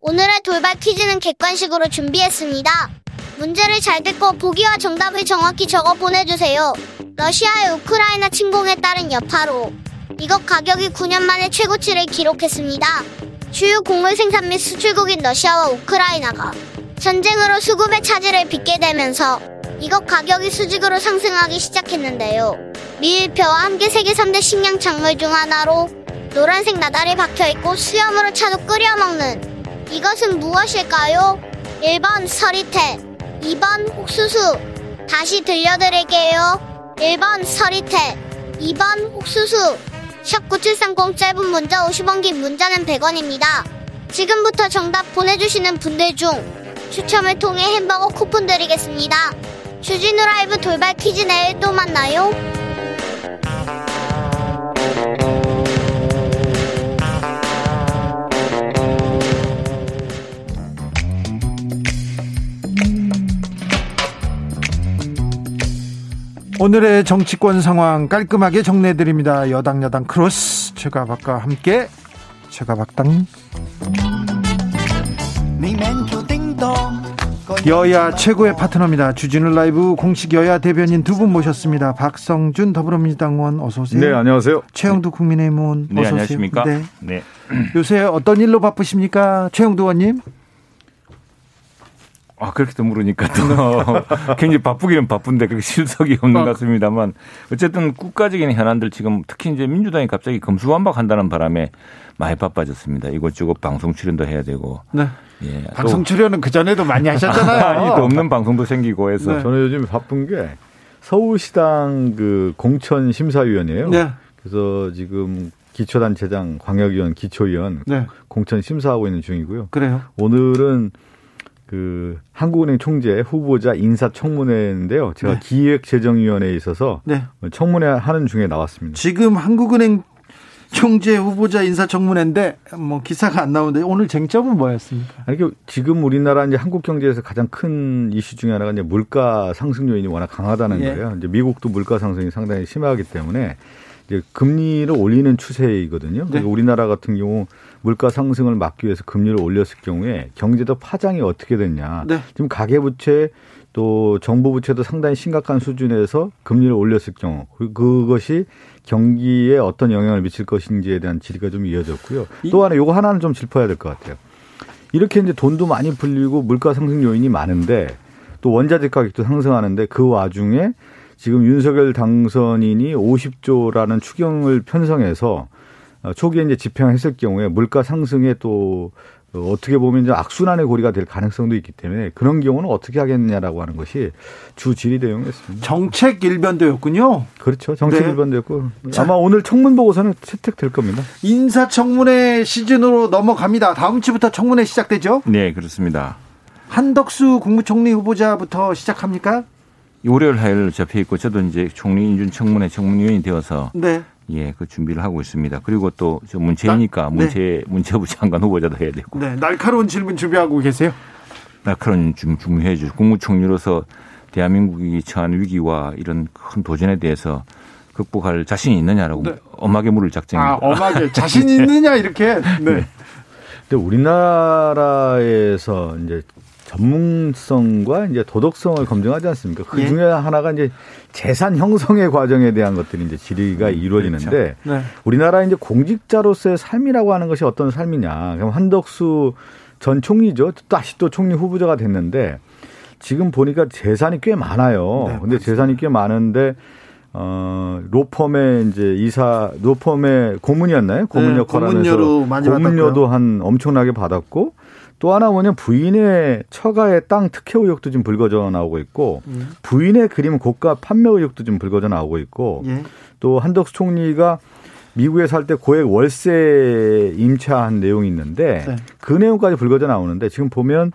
오늘의 돌발 퀴즈는 객관식으로 준비했습니다. 문제를 잘 듣고 보기와 정답을 정확히 적어 보내주세요. 러시아의 우크라이나 침공에 따른 여파로 이것 가격이 9년 만에 최고치를 기록했습니다. 주요 곡물 생산 및 수출국인 러시아와 우크라이나가 전쟁으로 수급의 차질을 빚게 되면서 이것 가격이 수직으로 상승하기 시작했는데요. 미일표와 함께 세계 3대 식량 작물 중 하나로 노란색 나달이 박혀있고 수염으로 차도 끓여 먹는. 이것은 무엇일까요? 1번 서리태 2번 옥수수. 다시 들려드릴게요. 1번 서리태 2번 옥수수. 샵9730 짧은 문자 50원 긴 문자는 100원입니다. 지금부터 정답 보내주시는 분들 중 추첨을 통해 햄버거 쿠폰 드리겠습니다. 주진우 라이브 돌발 퀴즈 내일 또 만나요 오늘의 정치권 상황 깔끔하게 정리해드립니다. 여당 야당 크로스 최가박과 함께 최가박당 여야 최고의 파트너입니다. 주진우 라이브 공식 여야 대변인 두 분 모셨습니다. 박성준 더불어민주당 의원 어서 오세요. 네, 안녕하세요. 최형두 국민의힘 의원 네, 어서 오세요. 안녕하십니까? 네. 네. 요새 어떤 일로 바쁘십니까? 최형두 의원님? 아, 그렇게 또 물으니까 또 굉장히 바쁘기는 바쁜데 그렇게 실속이 없는 것 같습니다만 어쨌든 국가적인 현안들 지금 특히 이제 민주당이 갑자기 검수완박 한다는 바람에 많이 바빠졌습니다. 이것저것 방송 출연도 해야 되고. 네. 예. 방송 출연은 그 전에도 많이 하셨잖아요. 또 없는 방송도 생기고 해서 네. 저는 요즘 바쁜 게 서울시당 그 공천 심사위원이에요. 네. 그래서 지금 기초단체장, 광역위원, 기초위원 네. 공천 심사하고 있는 중이고요. 그래요. 오늘은 그 한국은행 총재 후보자 인사 청문회인데요. 제가 네. 기획재정위원회에 있어서 네. 청문회 하는 중에 나왔습니다. 지금 한국은행 총재 후보자 인사청문회인데 뭐 기사가 안 나오는데 오늘 쟁점은 뭐였습니까? 아니, 그 지금 우리나라 이제 한국 경제에서 가장 큰 이슈 중에 하나가 이제 물가 상승 요인이 워낙 강하다는 예. 거예요. 이제 미국도 물가 상승이 상당히 심하기 때문에 이제 금리를 올리는 추세이거든요. 네. 우리나라 같은 경우 물가 상승을 막기 위해서 금리를 올렸을 경우에 경제도 파장이 어떻게 됐냐. 네. 지금 가계부채 또 정부 부채도 상당히 심각한 수준에서 금리를 올렸을 경우 그- 그것이 경기에 어떤 영향을 미칠 것인지에 대한 질의가 좀 이어졌고요. 또 하나 요거 하나는 좀 짚어야 될 것 같아요. 이렇게 이제 돈도 많이 불리고 물가 상승 요인이 많은데 또 원자재 가격도 상승하는데 그 와중에 지금 윤석열 당선인이 50조라는 추경을 편성해서 어, 초기에 이제 집행했을 경우에 물가 상승에 또 어, 어떻게 보면 이제 악순환의 고리가 될 가능성도 있기 때문에 그런 경우는 어떻게 하겠느냐라고 하는 것이 주 질의 내용이었습니다. 정책 일변도였군요. 그렇죠. 정책 네. 일반됐고 아마 오늘 청문 보고서는 채택될 겁니다. 인사 청문회 시즌으로 넘어갑니다. 다음 주부터 청문회 시작되죠? 네, 그렇습니다. 한덕수 국무총리 후보자부터 시작합니까? 월요일 하일 잡혀 있고 저도 이제 총리 인준 청문회 청문위원이 되어서 네. 예, 그 준비를 하고 있습니다. 그리고 또 저 문체니까 나- 네. 문체 문체부 장관 후보자도 해야 되고 네. 날카로운 질문 준비하고 계세요? 날카로운 좀 중요해 주 국무총리로서 대한민국이 처한 위기와 이런 큰 도전에 대해서 극복할 자신이 있느냐라고 네. 엄하게 물을 작정입니다. 아, 엄하게 자신 있느냐 이렇게. 네. 근데 우리나라에서 이제 전문성과 이제 도덕성을 검증하지 않습니까? 그 예. 중에 하나가 이제 재산 형성의 과정에 대한 것들이 이제 질의가 이루어지는데 네. 우리나라 이제 공직자로서의 삶이라고 하는 것이 어떤 삶이냐. 그럼 한덕수 전 총리죠. 다시 또 총리 후보자가 됐는데 지금 보니까 재산이 꽤 많아요. 네, 근데 재산이 꽤 많은데 어 로펌의 이제 이사 로펌의 고문이었나요? 고문 네, 역할을 고문료로 하면서 고문료도 한 엄청나게 받았고 또 하나 뭐냐면 부인의 처가의 땅 특혜 의혹도 지금 불거져 나오고 있고 음. 부인의 그림 고가 판매 의혹도 지금 불거져 나오고 있고 예. 또 한덕수 총리가 미국에 살 때 고액 월세 임차한 내용이 있는데 네. 그 내용까지 불거져 나오는데 지금 보면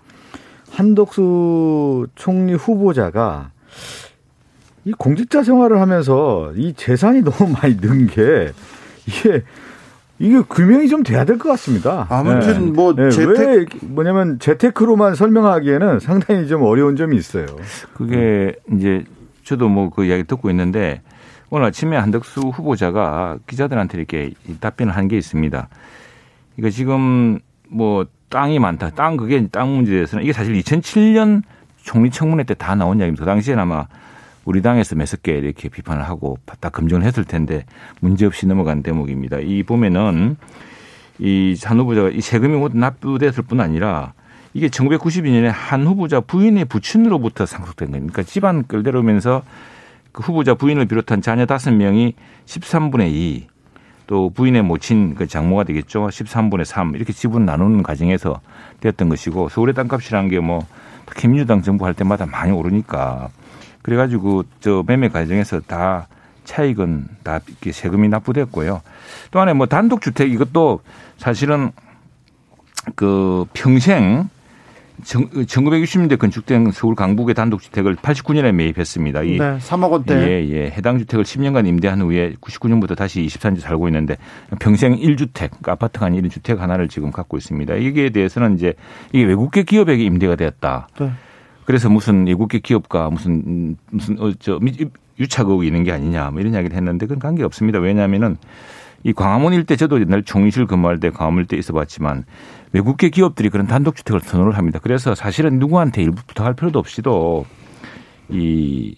한덕수 총리 후보자가 이 공직자 생활을 하면서 이 재산이 너무 많이 는 게 이게 이게 규명이 좀 돼야 될 것 같습니다. 아무튼 뭐 네, 재택- 뭐냐면 재테크로만 설명하기에는 상당히 좀 어려운 점이 있어요. 그게 이제 저도 뭐 그 이야기 듣고 있는데 오늘 아침에 한덕수 후보자가 기자들한테 이렇게 답변을 한 게 있습니다. 이거 지금 뭐 땅이 많다. 땅 그게 땅 문제에 대해서는 이게 사실 2007년 총리 청문회 때 다 나온 이야기입니다. 그 당시에는 아마 우리 당에서 개 이렇게 비판을 하고 다 검증을 했을 텐데 문제없이 넘어간 대목입니다. 이 보면은 이한 후보자가 이 세금이 모두 납부됐을 뿐 아니라 이게 1992년에 한 후보자 부인의 부친으로부터 상속된 겁니다. 그러니까 집안 끌대로면서 그 후보자 부인을 비롯한 자녀 다섯 명이 13분의 2, 또 부인의 모친 그 장모가 되겠죠. 13분의 3 이렇게 지분 나누는 과정에서 되었던 것이고 서울의 땅값이라는 게 뭐 특히 민주당 정부 할 때마다 많이 오르니까 그래가지고 저 매매 과정에서 다 차익은 다 이렇게 세금이 납부됐고요. 또 하나 뭐 단독 주택 이것도 사실은 그 평생 1960년대 건축된 서울 강북의 단독주택을 89년에 매입했습니다. 이 네. 3억 원대. 예, 예. 해당 주택을 10년간 임대한 후에 99년부터 다시 24년 살고 있는데 평생 1주택, 그러니까 아파트가 아닌 1주택 하나를 지금 갖고 있습니다. 이게 대해서는 이제 이게 외국계 기업에게 임대가 되었다. 네. 그래서 무슨 외국계 기업과 무슨 음, 무슨 어저 유착 의혹이 있는 게 아니냐 뭐 이런 이야기를 했는데 그건 관계 없습니다. 왜냐하면은 이 광화문 일대 저도 옛날 총리실 근무할 때 광화문 일대 있어봤지만 외국계 기업들이 그런 단독주택을 선호를 합니다. 그래서 사실은 누구한테 일부 부탁할 필요도 없이도 이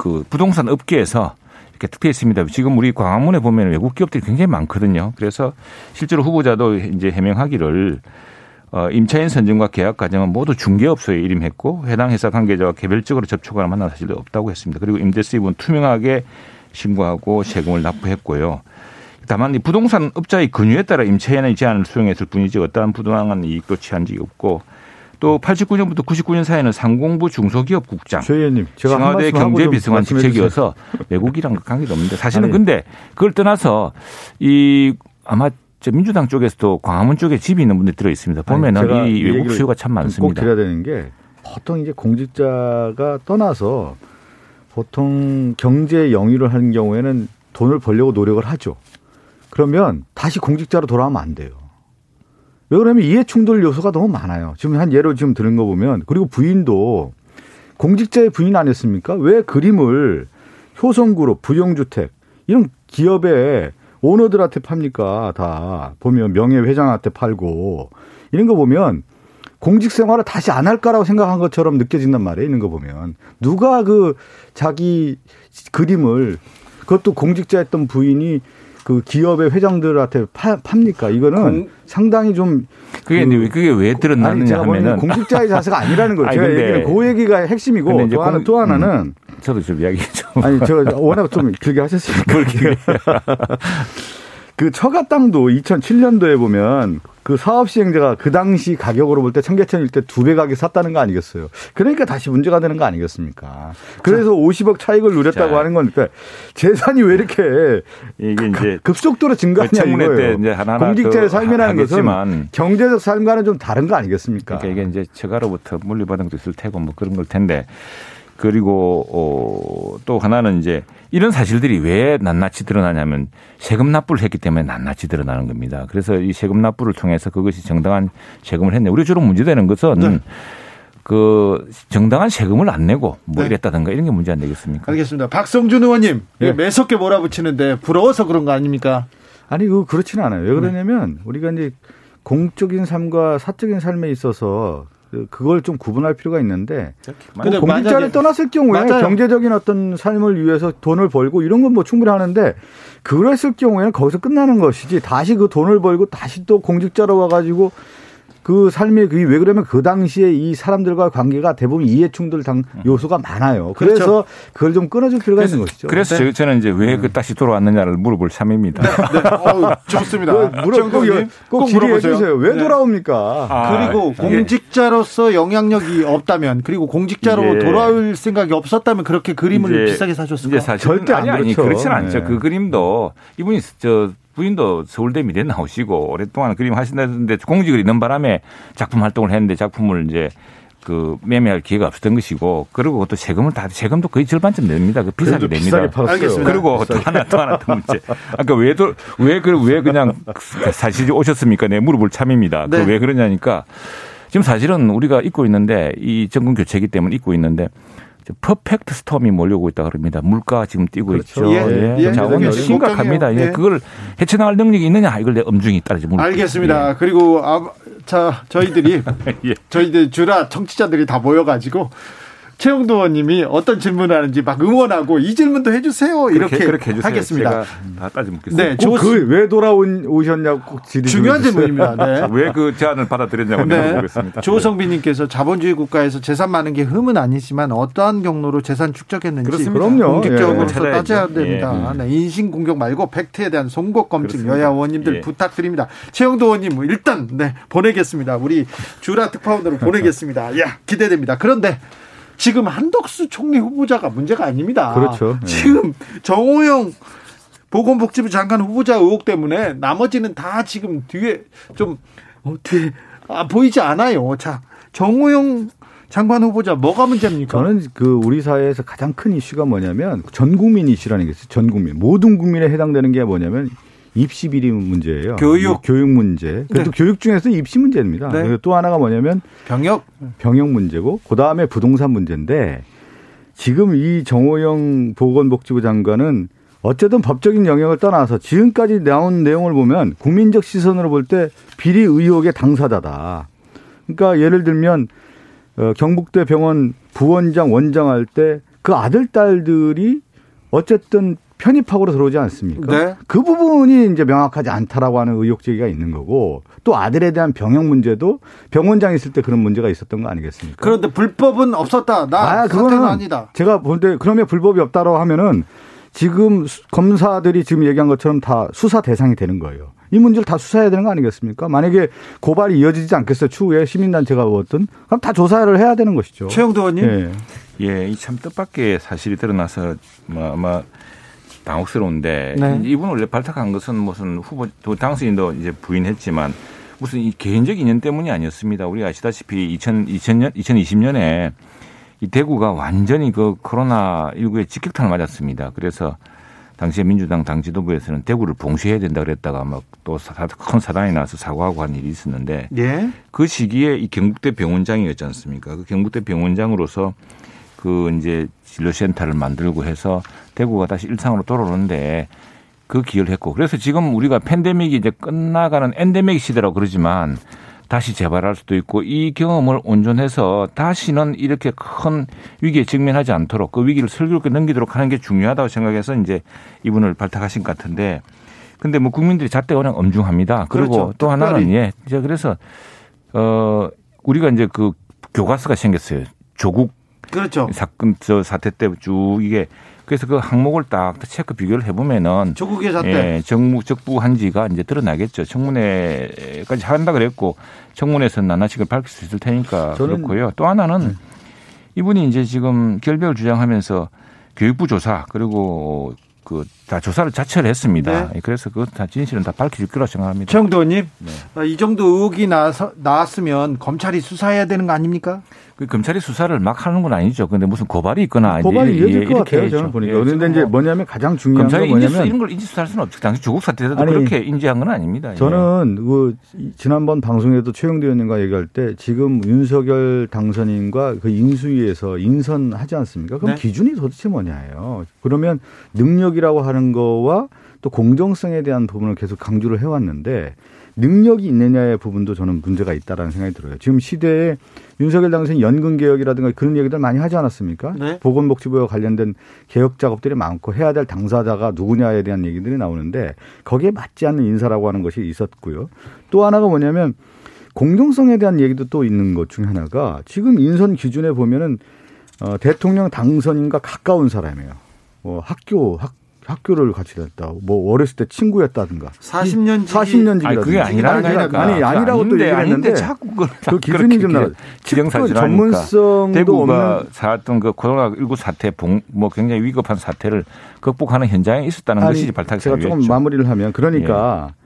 그 부동산 업계에서 이렇게 투표했습니다. 지금 우리 광화문에 보면 외국 기업들이 굉장히 많거든요. 그래서 실제로 후보자도 이제 해명하기를 어, 임차인 선정과 계약 과정은 모두 중개업소에 이름했고 해당 회사 관계자와 개별적으로 접촉하는 만난 사실도 없다고 했습니다. 그리고 임대 수입은 투명하게 신고하고 세금을 납부했고요. 다만 이 부동산 업자의 권유에 따라 임차인의 제한을 수용했을 뿐이지 어떠한 부당한 이익도 취한 적이 없고 또 89년부터 99년 사이에는 상공부 중소기업 국장, 최 의원님, 제가 청와대 경제비서관 직책이어서 외국이랑 관계도 없는데 사실은 아니. 근데 그걸 떠나서 이 아마 민주당 쪽에서도 광화문 쪽에 집이 있는 분들이 들어 있습니다. 보면은 아니, 이 외국 수요가 참 많습니다. 꼭 드려야 되는 게 보통 이제 공직자가 떠나서 보통 경제 영위를 하는 경우에는 돈을 벌려고 노력을 하죠. 그러면 다시 공직자로 돌아오면 안 돼요. 왜 그러냐면 이해 충돌 요소가 너무 많아요. 지금 한 예로 지금 들은 거 보면 그리고 부인도 공직자의 부인 아니었습니까? 왜 그림을 효성그룹, 부영주택 이런 기업의 오너들한테 팝니까? 다 보면 명예회장한테 팔고 이런 거 보면 공직 생활을 다시 안 할까라고 생각한 것처럼 느껴진단 말이에요. 있는 거 보면 누가 그 자기 그림을 그것도 공직자였던 부인이 그 기업의 회장들한테 파, 팝니까? 이거는 공, 상당히 좀 그게 그, 그게 왜 드러났느냐 하면은 공직자의 자세가 아니라는 거예요. 제가 얘기는 그 얘기가 핵심이고 또 하나 또 하나는 음, 저도 좀 이야기 좀 아니 제가 워낙 좀 길게 하셨으니까 그 처가 땅도 2007년도에 보면 그 사업 시행자가 그 당시 가격으로 볼 때 청계천일 때 두 배 가격 샀다는 거 아니겠어요? 그러니까 다시 문제가 되는 거 아니겠습니까? 그래서 50억 차익을 누렸다고 자, 하는 거니까 재산이 왜 이렇게 이게 이제 급속도로 증가하냐 이거예요. 이제 하나 공직자의 삶이라는 것은 경제적 삶과는 좀 다른 거 아니겠습니까? 그러니까 이게 이제 처가로부터 물리받은 것도 있을 테고 뭐 그런 걸 텐데 그리고 어, 또 하나는 이제 이런 사실들이 왜 낱낱이 드러나냐면 세금 납부를 했기 때문에 낱낱이 드러나는 겁니다. 그래서 이 세금 납부를 통해서 그것이 정당한 세금을 했네. 우리 주로 문제되는 것은 네. 그 정당한 세금을 안 내고 뭐 네. 이랬다든가 이런 게 문제 안 되겠습니까? 알겠습니다. 박성준 의원님 네. 매섭게 몰아붙이는데 부러워서 그런 거 아닙니까? 아니 그 그렇지는 않아요. 왜 그러냐면 우리가 이제 공적인 삶과 사적인 삶에 있어서 그, 그걸 좀 구분할 필요가 있는데 근데 공직자를 떠났을 경우에 맞아요. 경제적인 어떤 삶을 위해서 돈을 벌고 이런 건 뭐 충분히 하는데 그랬을 경우에는 거기서 끝나는 것이지 다시 그 돈을 벌고 다시 또 공직자로 와가지고 그 삶의 그왜 그러면 그 당시에 이 사람들과 관계가 대부분 이해 충돌 당 요소가 많아요. 그래서 그렇죠. 그걸 좀 끊어줄 필요가 그래서, 있는 것이죠. 그래서 네. 저는 이제 왜그 음. 다시 돌아왔느냐를 물어볼 참입니다. 네. 네. 어, 좋습니다. 물어 꼭, 꼭 질의해 주세요. 왜 네. 돌아옵니까? 아, 그리고 예. 공직자로서 영향력이 없다면 그리고 공직자로 예. 돌아올 생각이 없었다면 그렇게 그림을 비싸게 사줬을까? 절대 아니 아니 그렇지는 않죠. 네. 그 그림도 이분이 저 부인도 서울대 미대 나오시고 오랫동안 그림 하신다는데 공직을 있는 바람에 작품 활동을 했는데 작품을 이제 그 매매할 기회가 없었던 것이고 그리고 또 세금을 다 세금도 거의 절반쯤 냅니다. 그 비싸게 냅니다. 알겠습니다. 그리고 비싸게. 또 하나 또 하나 또 문제. 아까 왜왜그 왜 그냥 사실 오셨습니까? 네 물어볼 참입니다. 그 네. 그왜 그러냐니까 지금 사실은 우리가 잊고 있는데 이 정권 교체기 때문에 잊고 있는데 퍼펙트 스톰이 몰려오고 있다 그럽니다. 물가 지금 뛰고 그렇죠. 있죠. 예. 예. 자원이 예. 심각합니다. 예. 그걸 헤쳐나갈 능력이 있느냐 이걸 내 엄중히 따르지 알겠습니다. 예. 그리고 아, 자 저희들이 예. 저희들 주라 청취자들이 다 모여가지고 최영도 의원님이 어떤 질문을 하는지 막 응원하고 이 질문도 해주세요. 이렇게 그렇게, 그렇게 해주세요. 하겠습니다. 다 따지 묻겠습니다. 네, 그왜 돌아온 오셨냐고 꼭 중요한 질문입니다. 네. 왜 그 제안을 받아들였냐고 네. 물어보겠습니다. 조성빈님께서 자본주의 국가에서 재산 많은 게 흠은 아니지만 어떠한 경로로 재산 축적했는지 그렇습니다. 그럼요. 공식적으로 예. 따져야 됩니다. 예. 네, 인신 공격 말고 팩트에 대한 송곳 검증 여야 의원님들 예. 부탁드립니다. 최영도 의원님 일단 네 보내겠습니다. 우리 주라 특파원으로 보내겠습니다. 야 기대됩니다. 그런데 지금 한덕수 총리 후보자가 문제가 아닙니다. 그렇죠. 네. 지금 정호영 보건복지부 장관 후보자 의혹 때문에 나머지는 다 지금 뒤에 좀 어, 뒤에 아, 보이지 않아요. 자, 정호영 장관 후보자 뭐가 문제입니까? 저는 그 우리 사회에서 가장 큰 이슈가 뭐냐면 전 국민 이슈라는 게 있어요. 전 국민 모든 국민에 해당되는 게 뭐냐면 입시 비리 문제예요. 교육 교육 문제. 그래도 네. 교육 중에서 입시 문제입니다. 네. 또 하나가 뭐냐면 병역 병역 문제고 그 다음에 부동산 문제인데 지금 이 정호영 보건복지부 장관은 어쨌든 법적인 영역을 떠나서 지금까지 나온 내용을 보면 국민적 시선으로 볼 때 비리 의혹의 당사자다. 그러니까 예를 들면 어, 경북대 병원 부원장 원장 할 때 그 아들 딸들이 어쨌든 편입학으로 들어오지 않습니까? 네. 그 부분이 이제 명확하지 않다라고 하는 의혹 제기가 있는 거고 또 아들에 대한 병역 문제도 병원장 있을 때 그런 문제가 있었던 거 아니겠습니까? 그런데 불법은 없었다. 나 아, 그거는 아니다. 제가 볼때 그러면 불법이 없다고 하면은 지금 검사들이 지금 얘기한 것처럼 다 수사 대상이 되는 거예요. 이 문제를 다 수사해야 되는 거 아니겠습니까? 만약에 고발이 이어지지 않겠어요. 추후에 시민단체가 뭐든 그럼 다 조사를 해야 되는 것이죠. 최영도 의원님. 예. 예, 이 참 뜻밖의 사실이 드러나서 뭐 아마 당혹스러운데 네. 이분 원래 발탁한 것은 무슨 후보 또 당선인도 이제 부인했지만 무슨 이 개인적 인연 때문이 아니었습니다. 우리가 아시다시피 2000, 2000년 2020년에 이 대구가 완전히 그 코로나 19에 직격탄을 맞았습니다. 그래서 당시에 민주당 당 지도부에서는 대구를 봉쇄해야 된다 그랬다가 막 또 큰 사단이 나서 사과하고 한 일이 있었는데 예? 그 시기에 이 경북대 병원장이었지 않습니까? 그 경북대 병원장으로서 그 이제 진료센터를 만들고 해서 대구가 다시 일상으로 돌아오는데 그 기여를 했고 그래서 지금 우리가 팬데믹이 이제 끝나가는 엔데믹 시대라고 그러지만 다시 재발할 수도 있고 이 경험을 온전해서 다시는 이렇게 큰 위기에 직면하지 않도록 그 위기를 슬기롭게 넘기도록 하는 게 중요하다고 생각해서 이제 이분을 발탁하신 것 같은데 근데 뭐 국민들이 잣대가 워낙 엄중합니다. 그리고 그렇죠. 또 하나는 예, 이제 그래서 어 우리가 이제 그 교과서가 생겼어요. 조국 그렇죠. 사건 저 사태 때 쭉 이게 그래서 그 항목을 딱 체크 비교를 해보면은 조국의 잣대 예, 정무 적부 한지가 이제 드러나겠죠. 청문회까지 한다 그랬고 청문회에서 나나식을 밝힐 수 있을 테니까 그렇고요. 또 하나는 네. 이분이 이제 지금 결별 주장하면서 교육부 조사 그리고 그 다 조사를 자체를 했습니다. 네. 그래서 그 다 진실은 다 밝혀질 거라고 생각합니다. 최영도님, 네. 아, 이 정도 의혹이 나서 나왔으면 검찰이 수사해야 되는 거 아닙니까? 그 검찰이 수사를 막 하는 건 아니죠. 근데 무슨 고발이 있거나 고발이 이어질 것 같아요. 저는 보니까. 예, 그런데 이제 뭐 뭐냐면 가장 중요한 검찰이 건 뭐냐면 이런 걸 인지 수사할 수는 없죠. 당시 조국 사태 때도 아니, 그렇게 인지한 건 아닙니다. 저는 예. 그 지난번 방송에도 최영대 의원님과 얘기할 때 지금 윤석열 당선인과 그 인수위에서 인선하지 않습니까? 그럼 네. 기준이 도대체 뭐냐예요. 그러면 능력이 라고 하는 거와 또 공정성에 대한 부분을 계속 강조를 해왔는데 능력이 있느냐의 부분도 저는 문제가 있다라는 생각이 들어요. 지금 시대에 윤석열 당선인 연금 개혁이라든가 그런 얘기들 많이 하지 않았습니까? 네. 보건복지부와 관련된 개혁 작업들이 많고 해야 될 당사자가 누구냐에 대한 얘기들이 나오는데 거기에 맞지 않는 인사라고 하는 것이 있었고요. 또 하나가 뭐냐면 공정성에 대한 얘기도 또 있는 것 중에 하나가 지금 인선 기준에 보면은 어, 대통령 당선인과 가까운 사람이에요. 뭐 학교 학 학교를 같이 다녔다. 뭐 어렸을 때 친구였다든가. 40년 지 40년 지기 그게 아니라니까. 아니, 아니라고 또 얘기를 했는데 자꾸 그 기준이 좀 나. 지정사실 전문성도 없는 살았던 그 코로나 19 사태 뭐 굉장히 위급한 사태를 극복하는 현장에 있었다는 아니, 것이 발탁 제가 조금 마무리를 하면 그러니까 예.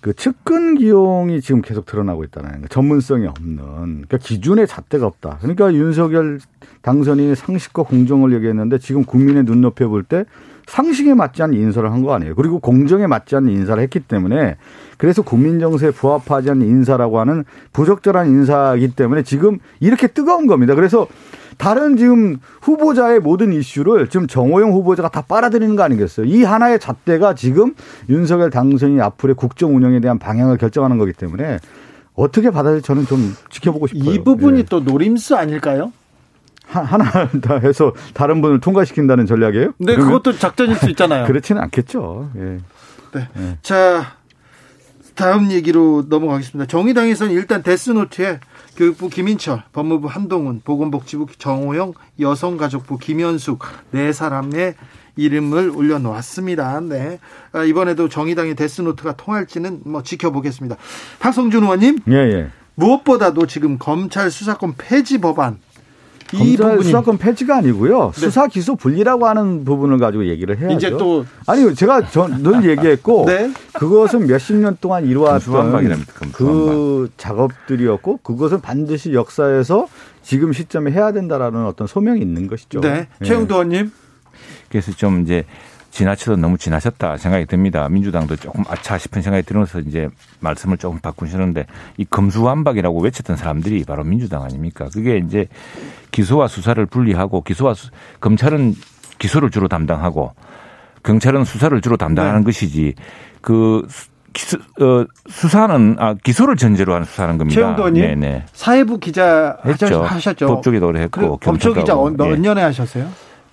그 측근 기용이 지금 계속 드러나고 있다는 거예요. 전문성이 없는. 그러니까 기준의 잣대가 없다. 그러니까 윤석열 당선인의 상식과 공정을 얘기했는데 지금 국민의 눈높이에 볼 때 상식에 맞지 않는 인사를 한 거 아니에요. 그리고 공정에 맞지 않는 인사를 했기 때문에 그래서 국민 정서에 부합하지 않는 인사라고 하는 부적절한 인사이기 때문에 지금 이렇게 뜨거운 겁니다. 그래서 다른 지금 후보자의 모든 이슈를 지금 정호영 후보자가 다 빨아들이는 거 아니겠어요? 이 하나의 잣대가 지금 윤석열 당선인 앞으로의 국정 운영에 대한 방향을 결정하는 거기 때문에 어떻게 받아들지 저는 좀 지켜보고 싶어요. 이 부분이 네. 또 노림수 아닐까요? 하나 다 해서 다른 분을 통과시킨다는 전략이에요? 네, 그것도 작전일 수 있잖아요. 그렇지는 않겠죠. 예. 네. 네. 자, 다음 얘기로 넘어가겠습니다. 정의당에서는 일단 데스노트에 교육부 김인철, 법무부 한동훈, 보건복지부 정호영, 여성가족부 김현숙 네 사람의 이름을 올려놓았습니다. 네. 아, 이번에도 정의당의 데스노트가 통할지는 뭐 지켜보겠습니다. 박성준 의원님. 예, 예. 무엇보다도 지금 검찰 수사권 폐지 법안 이 검찰 수사권 폐지가 아니고요. 네. 수사 기소 분리라고 하는 부분을 가지고 얘기를 해야죠. 이제 또 아니 제가 늘 얘기했고 네? 그것은 몇십 년 동안 이루어왔던 그 작업들이었고 그것은 반드시 역사에서 지금 시점에 해야 된다라는 어떤 소명이 있는 것이죠. 네. 네. 최영도 의원님. 그래서 좀 이제 지나쳐도 너무 지나셨다 생각이 듭니다. 민주당도 조금 아차 싶은 생각이 들어서 이제 말씀을 조금 바꾸시는데 이 검수완박이라고 외쳤던 사람들이 바로 민주당 아닙니까? 그게 이제 기소와 수사를 분리하고 기소와 수, 검찰은 기소를 주로 담당하고 경찰은 수사를 주로 담당하는 네. 것이지 그 기수, 어, 수사는 아 기소를 전제로 하는 수사는 겁니다. 최영도 의원 네네. 사회부 기자 했죠. 하셨죠. 법조기도 오래 했고 법조 기자 몇 예. 년에 하셨어요?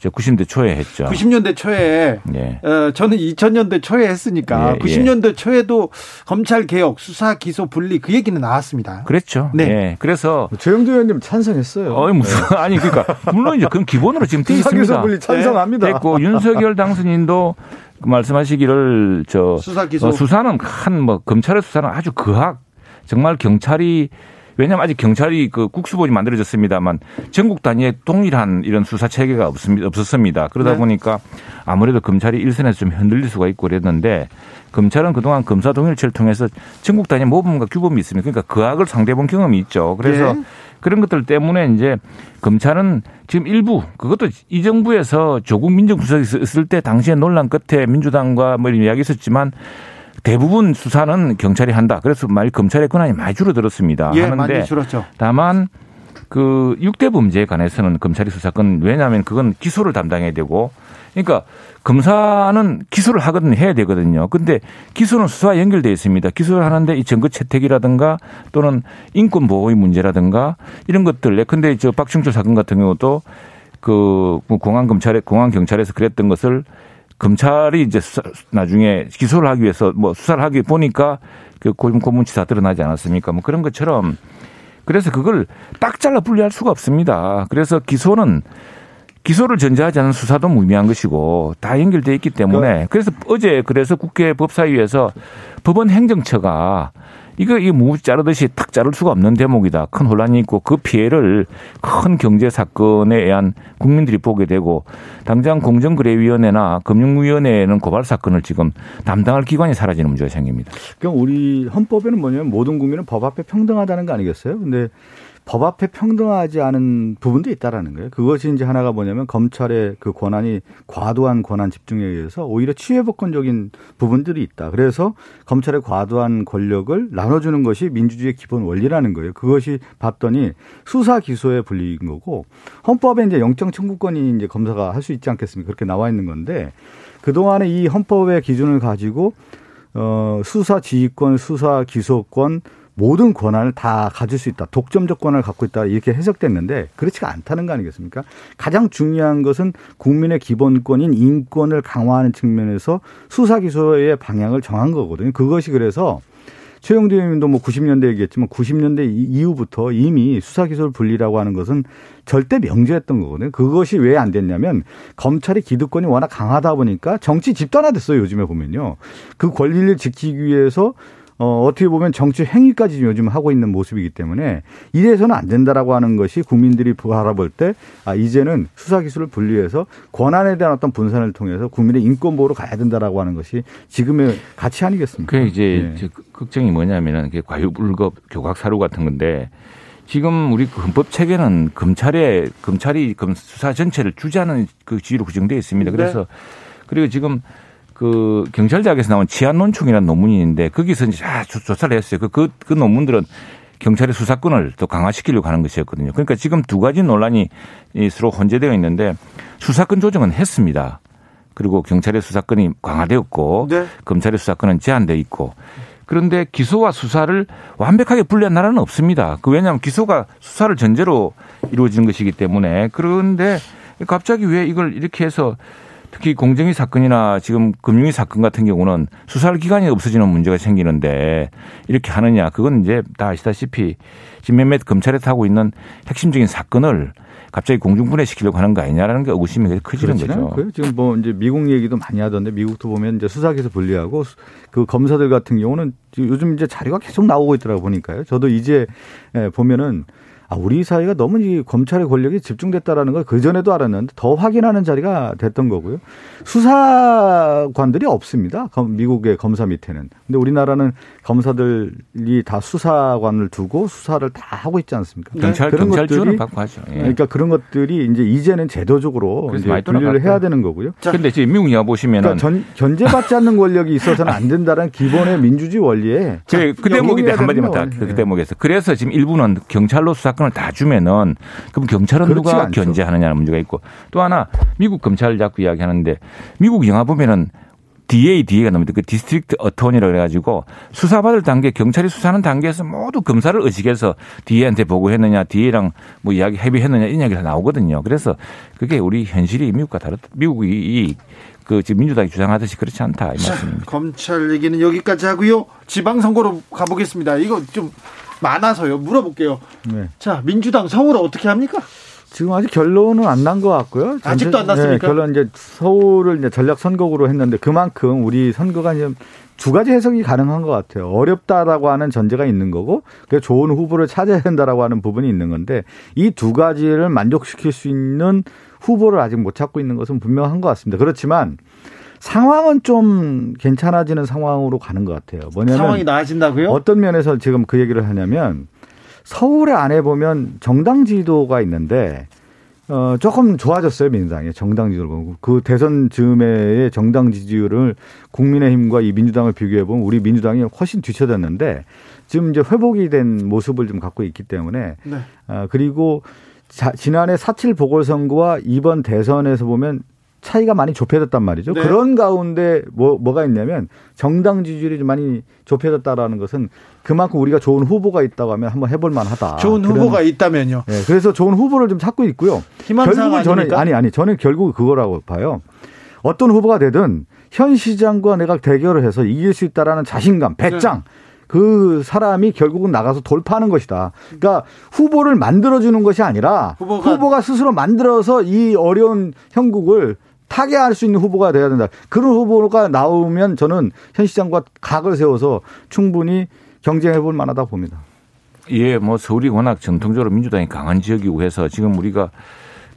90년대 초에 했죠. 90년대 초에 예. 어, 저는 2000년대 초에 했으니까 예, 90년대 예. 초에도 검찰 개혁, 수사 기소 분리 그 얘기는 나왔습니다. 그랬죠. 네. 예. 그래서 조영도 의원님 찬성했어요. 어, 무슨 네. 아니 그러니까 물론 이제 그건 기본으로 지금 돼 있습니다. 수사 기소 분리 찬성합니다. 네. 됐고 윤석열 당선인도 그 말씀하시기를 저 수사 기소 어, 수사는 한 뭐 검찰의 수사는 아주 그악 정말 경찰이 왜냐하면 아직 경찰이 그 국수본이 만들어졌습니다만 전국 단위의 동일한 이런 수사 체계가 없습니다. 없었습니다. 그러다 네. 보니까 아무래도 검찰이 일선에서 좀 흔들릴 수가 있고 그랬는데 검찰은 그동안 검사 동일체를 통해서 전국 단위 모범과 규범이 있습니다. 그러니까 그 악을 상대본 경험이 있죠. 그래서 네. 그런 것들 때문에 이제 검찰은 지금 일부 그것도 이 정부에서 조국 민정수석이 있을 때 당시에 논란 끝에 민주당과 뭐 이야기 있었지만 대부분 수사는 경찰이 한다. 그래서 말 검찰의 권한이 많이 줄어들었습니다. 예, 하는데 많이 줄었죠. 다만 그 6대 범죄에 관해서는 검찰이 수사권 왜냐하면 그건 기소를 담당해야 되고 그러니까 검사는 기소를 하거든 해야 되거든요. 근데 기소는 수사와 연결되어 있습니다. 기소를 하는데 이 증거 채택이라든가 또는 인권 보호의 문제라든가 이런 것들. 근데 저 박충철 사건 같은 경우도 그 공안 검찰에 공안 경찰에서 그랬던 것을 검찰이 이제 수사, 나중에 기소를 하기 위해서 뭐 수사를 하기 보니까 그 고문치사 드러나지 않았습니까? 뭐 그런 것처럼 그래서 그걸 딱 잘라 분리할 수가 없습니다. 그래서 기소는 기소를 전제하지 않은 수사도 무의미한 것이고 다 연결돼 있기 때문에 그래서 어제 그래서 국회 법사위에서 법원 행정처가 이거 이 무지 자르듯이 탁 자를 수가 없는 대목이다. 큰 혼란이 있고 그 피해를 큰 경제 사건에 의한 국민들이 보게 되고 당장 공정거래위원회나 금융위원회는 고발 사건을 지금 담당할 기관이 사라지는 문제가 생깁니다. 그럼 우리 헌법에는 뭐냐면 모든 국민은 법 앞에 평등하다는 거 아니겠어요? 근데 법 앞에 평등하지 않은 부분도 있다라는 거예요. 그것이 이제 하나가 뭐냐면 검찰의 그 권한이 과도한 권한 집중에 의해서 오히려 취해법권적인 부분들이 있다. 그래서 검찰의 과도한 권력을 나눠주는 것이 민주주의의 기본 원리라는 거예요. 그것이 봤더니 수사 기소에 불리인 거고 헌법에 이제 영장 청구권이 이제 검사가 할 수 있지 않겠습니까? 그렇게 나와 있는 건데 그 동안에 이 헌법의 기준을 가지고 어 수사 지휘권, 수사 기소권 모든 권한을 다 가질 수 있다. 독점적 권한을 갖고 있다. 이렇게 해석됐는데 그렇지가 않다는 거 아니겠습니까? 가장 중요한 것은 국민의 기본권인 인권을 강화하는 측면에서 수사 기소의 방향을 정한 거거든요. 그것이 그래서 최영두 의원님도 뭐 90년대 얘기했지만 90년대 이후부터 이미 수사 기소를 분리라고 하는 것은 절대 명제했던 거거든요. 그것이 왜 안 됐냐면 검찰의 기득권이 워낙 강하다 보니까 정치 집단화됐어요. 요즘에 보면요. 그 권리를 지키기 위해서 어, 어떻게 보면 정치 행위까지 요즘 하고 있는 모습이기 때문에 이래서는 안 된다라고 하는 것이 국민들이 바라볼 때 아, 이제는 수사 기술을 분리해서 권한에 대한 어떤 분산을 통해서 국민의 인권 보호로 가야 된다라고 하는 것이 지금의 가치 아니겠습니까? 그 이제 네. 걱정이 뭐냐면은 과유불급 교각 사료 같은 건데 지금 우리 헌법 체계는 검찰의 검찰이 수사 전체를 주재하는 그 지위로 구정되어 있습니다. 네. 그래서 네. 그리고 지금 그 경찰대학에서 나온 치안 논총이라는 논문이 있는데 거기서 이제 아, 조사를 했어요. 그, 그, 그 논문들은 경찰의 수사권을 더 강화시키려고 하는 것이었거든요. 그러니까 지금 두 가지 논란이 서로 혼재되어 있는데 수사권 조정은 했습니다. 그리고 경찰의 수사권이 강화되었고 네. 검찰의 수사권은 제한되어 있고 그런데 기소와 수사를 완벽하게 분리한 나라는 없습니다. 그 왜냐하면 기소가 수사를 전제로 이루어지는 것이기 때문에 그런데 갑자기 왜 이걸 이렇게 해서 특히 공정위 사건이나 지금 금융위 사건 같은 경우는 수사할 기간이 없어지는 문제가 생기는데 이렇게 하느냐 그건 이제 다 아시다시피 지금 몇몇 검찰에서 하고 있는 핵심적인 사건을 갑자기 공중분해 시키려고 하는 거 아니냐라는 게 의구심이 커지는 거죠. 않고요. 지금 뭐 이제 미국 얘기도 많이 하던데 미국도 보면 이제 수사기소 분리하고 그 검사들 같은 경우는 요즘 이제 자료가 계속 나오고 있더라고 보니까요. 저도 이제 예, 보면은 아, 우리 사회가 너무 이 검찰의 권력이 집중됐다라는 걸 그전에도 알았는데 더 확인하는 자리가 됐던 거고요. 수사관들이 없습니다. 미국의 검사 밑에는. 근데 우리나라는 검사들이 다 수사관을 두고 수사를 다 하고 있지 않습니까? 경찰, 그런 것들이 받고 하죠. 예. 그러니까 그런 것들이 이제 이제는 제도적으로 이제 분리를 해야 되는 거고요. 그런데 지금 미국 영화 보시면은 그러니까 견제받지 않는 권력이 있어서는 안 된다는 기본의 민주주의 원리에 그, 그 대목인데 한마디만 다그 대목에서 그래서 지금 일부는 경찰로 수사 사건을 다 주면은 그럼 경찰은 누가 않죠. 견제하느냐는 문제가 있고 또 하나 미국 검찰 자꾸 이야기하는데 미국 영화 보면은 DA, DA가 나옵니다. 그 District Attorney라고 그래가지고 수사받을 단계, 경찰이 수사하는 단계에서 모두 검사를 의식해서 DA한테 보고했느냐, DA랑 뭐 이야기 협의했느냐 이 이야기가 나오거든요. 그래서 그게 우리 현실이 미국과 다르다. 미국이 그 지금 민주당이 주장하듯이 그렇지 않다 이 말씀입니다. 검찰 얘기는 여기까지 하고요. 지방선거로 가보겠습니다. 이거 좀 많아서요. 물어볼게요. 네. 자, 민주당 서울 어떻게 합니까? 지금 아직 결론은 안 난 것 같고요. 아직도 안 났습니까? 네, 결론 이제 서울을 이제 전략 선거구로 했는데 그만큼 우리 선거가 이제 두 가지 해석이 가능한 것 같아요. 어렵다라고 하는 전제가 있는 거고, 그 좋은 후보를 찾아야 된다라고 하는 부분이 있는 건데, 이 두 가지를 만족시킬 수 있는 후보를 아직 못 찾고 있는 것은 분명한 것 같습니다. 그렇지만 상황은 좀 괜찮아지는 상황으로 가는 것 같아요. 뭐냐면 상황이 나아진다고요? 어떤 면에서 지금 그 얘기를 하냐면 서울에 안에 보면 정당 지도가 있는데 어, 조금 좋아졌어요, 민주당이. 정당 지도를 보고. 그 대선 즈음에의 정당 지지율을 국민의힘과 이 민주당을 비교해보면 우리 민주당이 훨씬 뒤쳐졌는데 지금 이제 회복이 된 모습을 좀 갖고 있기 때문에. 네. 어, 그리고 자, 지난해 사칠 보궐선거와 이번 대선에서 보면 차이가 많이 좁혀졌단 말이죠. 네. 그런 가운데 뭐, 뭐가 있냐면 정당 지지율이 좀 많이 좁혀졌다라는 것은 그만큼 우리가 좋은 후보가 있다고 하면 한번 해볼 만하다. 좋은 후보가 있다면요. 네, 그래서 좋은 후보를 좀 찾고 있고요. 결국은 저는 아니 아니 저는 결국 그거라고 봐요. 어떤 후보가 되든 현 시장과 내가 대결을 해서 이길 수 있다라는 자신감, 배짱. 네. 그 사람이 결국은 나가서 돌파하는 것이다. 그러니까 후보를 만들어주는 것이 아니라 후보가, 후보가 스스로 만들어서 이 어려운 형국을 타개할 수 있는 후보가 돼야 된다. 그런 후보가 나오면 저는 현 시장과 각을 세워서 충분히 경쟁해 볼 만하다 봅니다. 예, 뭐 서울이 워낙 전통적으로 민주당이 강한 지역이고 해서 지금 우리가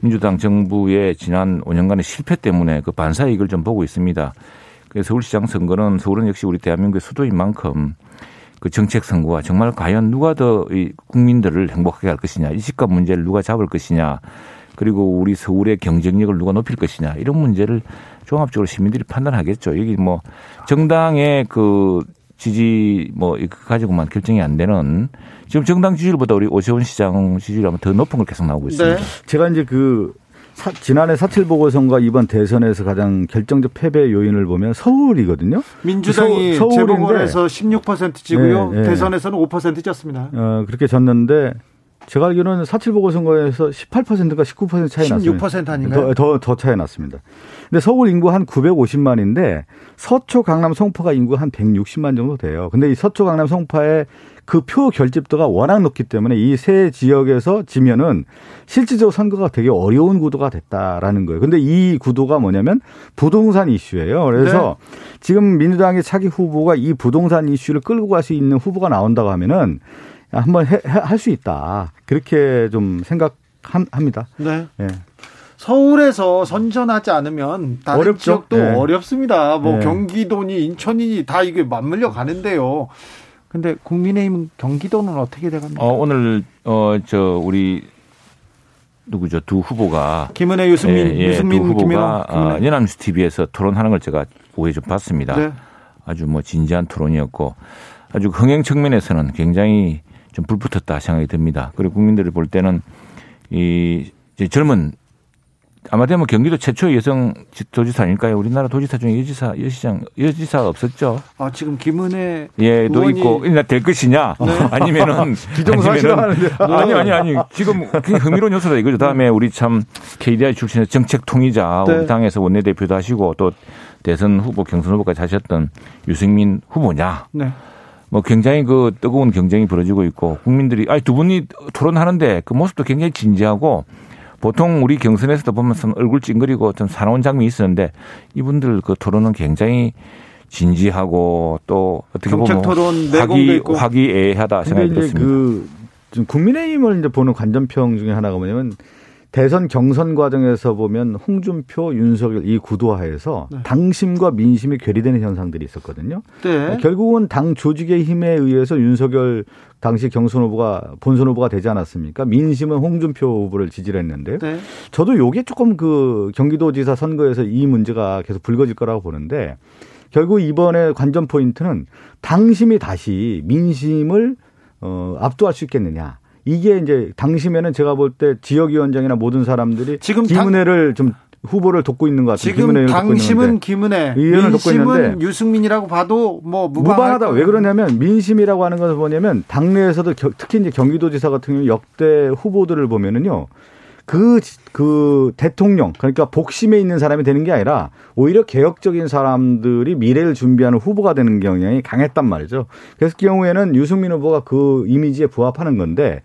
민주당 정부의 지난 5년간의 실패 때문에 그 반사 이익을 좀 보고 있습니다. 그래서 서울시장 선거는 서울은 역시 우리 대한민국의 수도인 만큼 그 정책 선거와 정말 과연 누가 더 국민들을 행복하게 할 것이냐, 이 집값 문제를 누가 잡을 것이냐, 그리고 우리 서울의 경쟁력을 누가 높일 것이냐 이런 문제를 종합적으로 시민들이 판단하겠죠. 여기 뭐 정당의 그 지지 뭐 이거 가지고만 결정이 안 되는 지금 정당 지지율보다 우리 오세훈 시장 지지율이 아마 더 높은 걸 계속 나오고 있습니다. 네. 제가 이제 그 사, 지난해 사칠 보궐선거 이번 대선에서 가장 결정적 패배 요인을 보면 서울이거든요. 민주당이 서, 재보궐에서 16% 지고요. 네, 네. 대선에서는 5% 졌습니다. 어, 그렇게 졌는데 제가 알기로는 사칠 보궐선거에서 18%가 19% 차이 났습니다. 16% 아닌가요? 더, 더, 더 차이 났습니다. 근데 서울 인구 한 950만인데 서초, 강남, 송파가 인구 한 160만 정도 돼요. 근데 이 서초, 강남, 송파의 그 표 결집도가 워낙 높기 때문에 이 세 지역에서 지면은 실질적으로 선거가 되게 어려운 구도가 됐다라는 거예요. 근데 이 구도가 뭐냐면 부동산 이슈예요. 그래서 네. 지금 민주당의 차기 후보가 이 부동산 이슈를 끌고 갈 수 있는 후보가 나온다고 하면은 한번 할 수 있다. 그렇게 좀 생각합니다. 네. 네. 서울에서 선전하지 않으면 다른 어렵죠? 지역도 네. 어렵습니다. 뭐 네. 경기도니 인천이니 다 이게 맞물려 가는데요. 근데 국민의힘 경기도는 어떻게 돼갑니까? 어, 오늘 어 저 우리 누구죠 두 후보가 김은혜 유승민 예, 예, 유승민 두 후보가 어, 연합뉴스 TV에서 토론하는 걸 제가 보여 좀 봤습니다. 네. 아주 뭐 진지한 토론이었고 아주 흥행 측면에서는 굉장히 좀 불붙었다 생각이 듭니다. 그리고 국민들이 볼 때는 이 젊은 아마도 경기도 최초의 여성 도지사 아닐까요? 우리나라 도지사 중에 여지사, 여시장, 여지사가 없었죠. 아, 지금 김은혜. 예, 도 있고, 될 것이냐? 네. 아니면은. 기정사실하는 아니, 아니, 아니. 지금 흥미로운 요소다 이거죠. 다음에 우리 참 KDI 출신의 정책 통이자, 네. 우리 당에서 원내대표도 하시고 또 대선 후보, 경선 후보까지 하셨던 유승민 후보냐. 네. 뭐 굉장히 그 뜨거운 경쟁이 벌어지고 있고 국민들이 아니 두 분이 토론하는데 그 모습도 굉장히 진지하고 보통 우리 경선에서도 보면 얼굴 찡그리고 좀 사나운 장면이 있었는데 이분들 그 토론은 굉장히 진지하고 또 어떻게 보면 토론 화기 화기애애하다 생각이 들었습니다. 그 국민의힘을 이제 보는 관전평 중에 하나가 뭐냐면 대선 경선 과정에서 보면 홍준표, 윤석열 이 구도하에서 네. 당심과 민심이 괴리되는 현상들이 있었거든요. 네. 결국은 당 조직의 힘에 의해서 윤석열 당시 경선 후보가 본선 후보가 되지 않았습니까? 민심은 홍준표 후보를 지지를 했는데 네. 저도 요게 조금 그 경기도지사 선거에서 이 문제가 계속 불거질 거라고 보는데 결국 이번에 관전 포인트는 당심이 다시 민심을 어 압도할 수 있겠느냐. 이게 이제 당시면은 제가 볼 때 지역위원장이나 모든 사람들이 지금 김은혜를 좀 후보를 돕고 있는 것 같아요. 지금 당심은 김은혜, 민심은 유승민이라고 봐도 뭐 무방하다. 왜 그러냐면 민심이라고 하는 것은 뭐냐면 당내에서도 특히 이제 경기도지사 같은 경우 역대 후보들을 보면은요. 그, 그 대통령, 그러니까 복심에 있는 사람이 되는 게 아니라 오히려 개혁적인 사람들이 미래를 준비하는 후보가 되는 경향이 강했단 말이죠. 그래서 그 경우에는 유승민 후보가 그 이미지에 부합하는 건데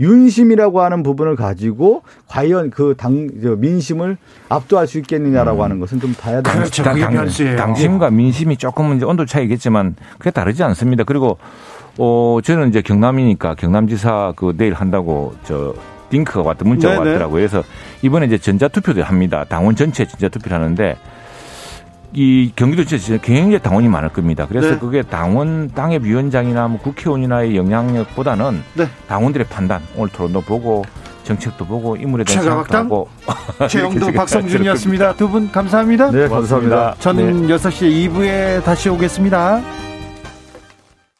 윤심이라고 하는 부분을 가지고 과연 그 당 민심을 압도할 수 있겠느냐라고 음. 하는 것은 좀 봐야 되는 그렇죠. 당, 당, 당심과 민심이 조금은 이제 온도 차이겠지만 그게 다르지 않습니다. 그리고 어 저는 이제 경남이니까 경남지사 그 내일 한다고 저 링크가 왔다 문자가 네네. 왔더라고요. 그래서 이번에 이제 전자투표도 합니다. 당원 전체 전자투표를 하는데 이 경기도 지역에 굉장히 당원이 많을 겁니다. 그래서 네. 그게 당원 당협 위원장이나 뭐 국회의원이나의 영향력보다는 네. 당원들의 판단 오늘 토론도 보고 정책도 보고 인물에 대한 생각도 하고 최영도 박성준이었습니다. 두 분 감사합니다. 네, 감사합니다. 저는 네. 6시 2부에 다시 오겠습니다.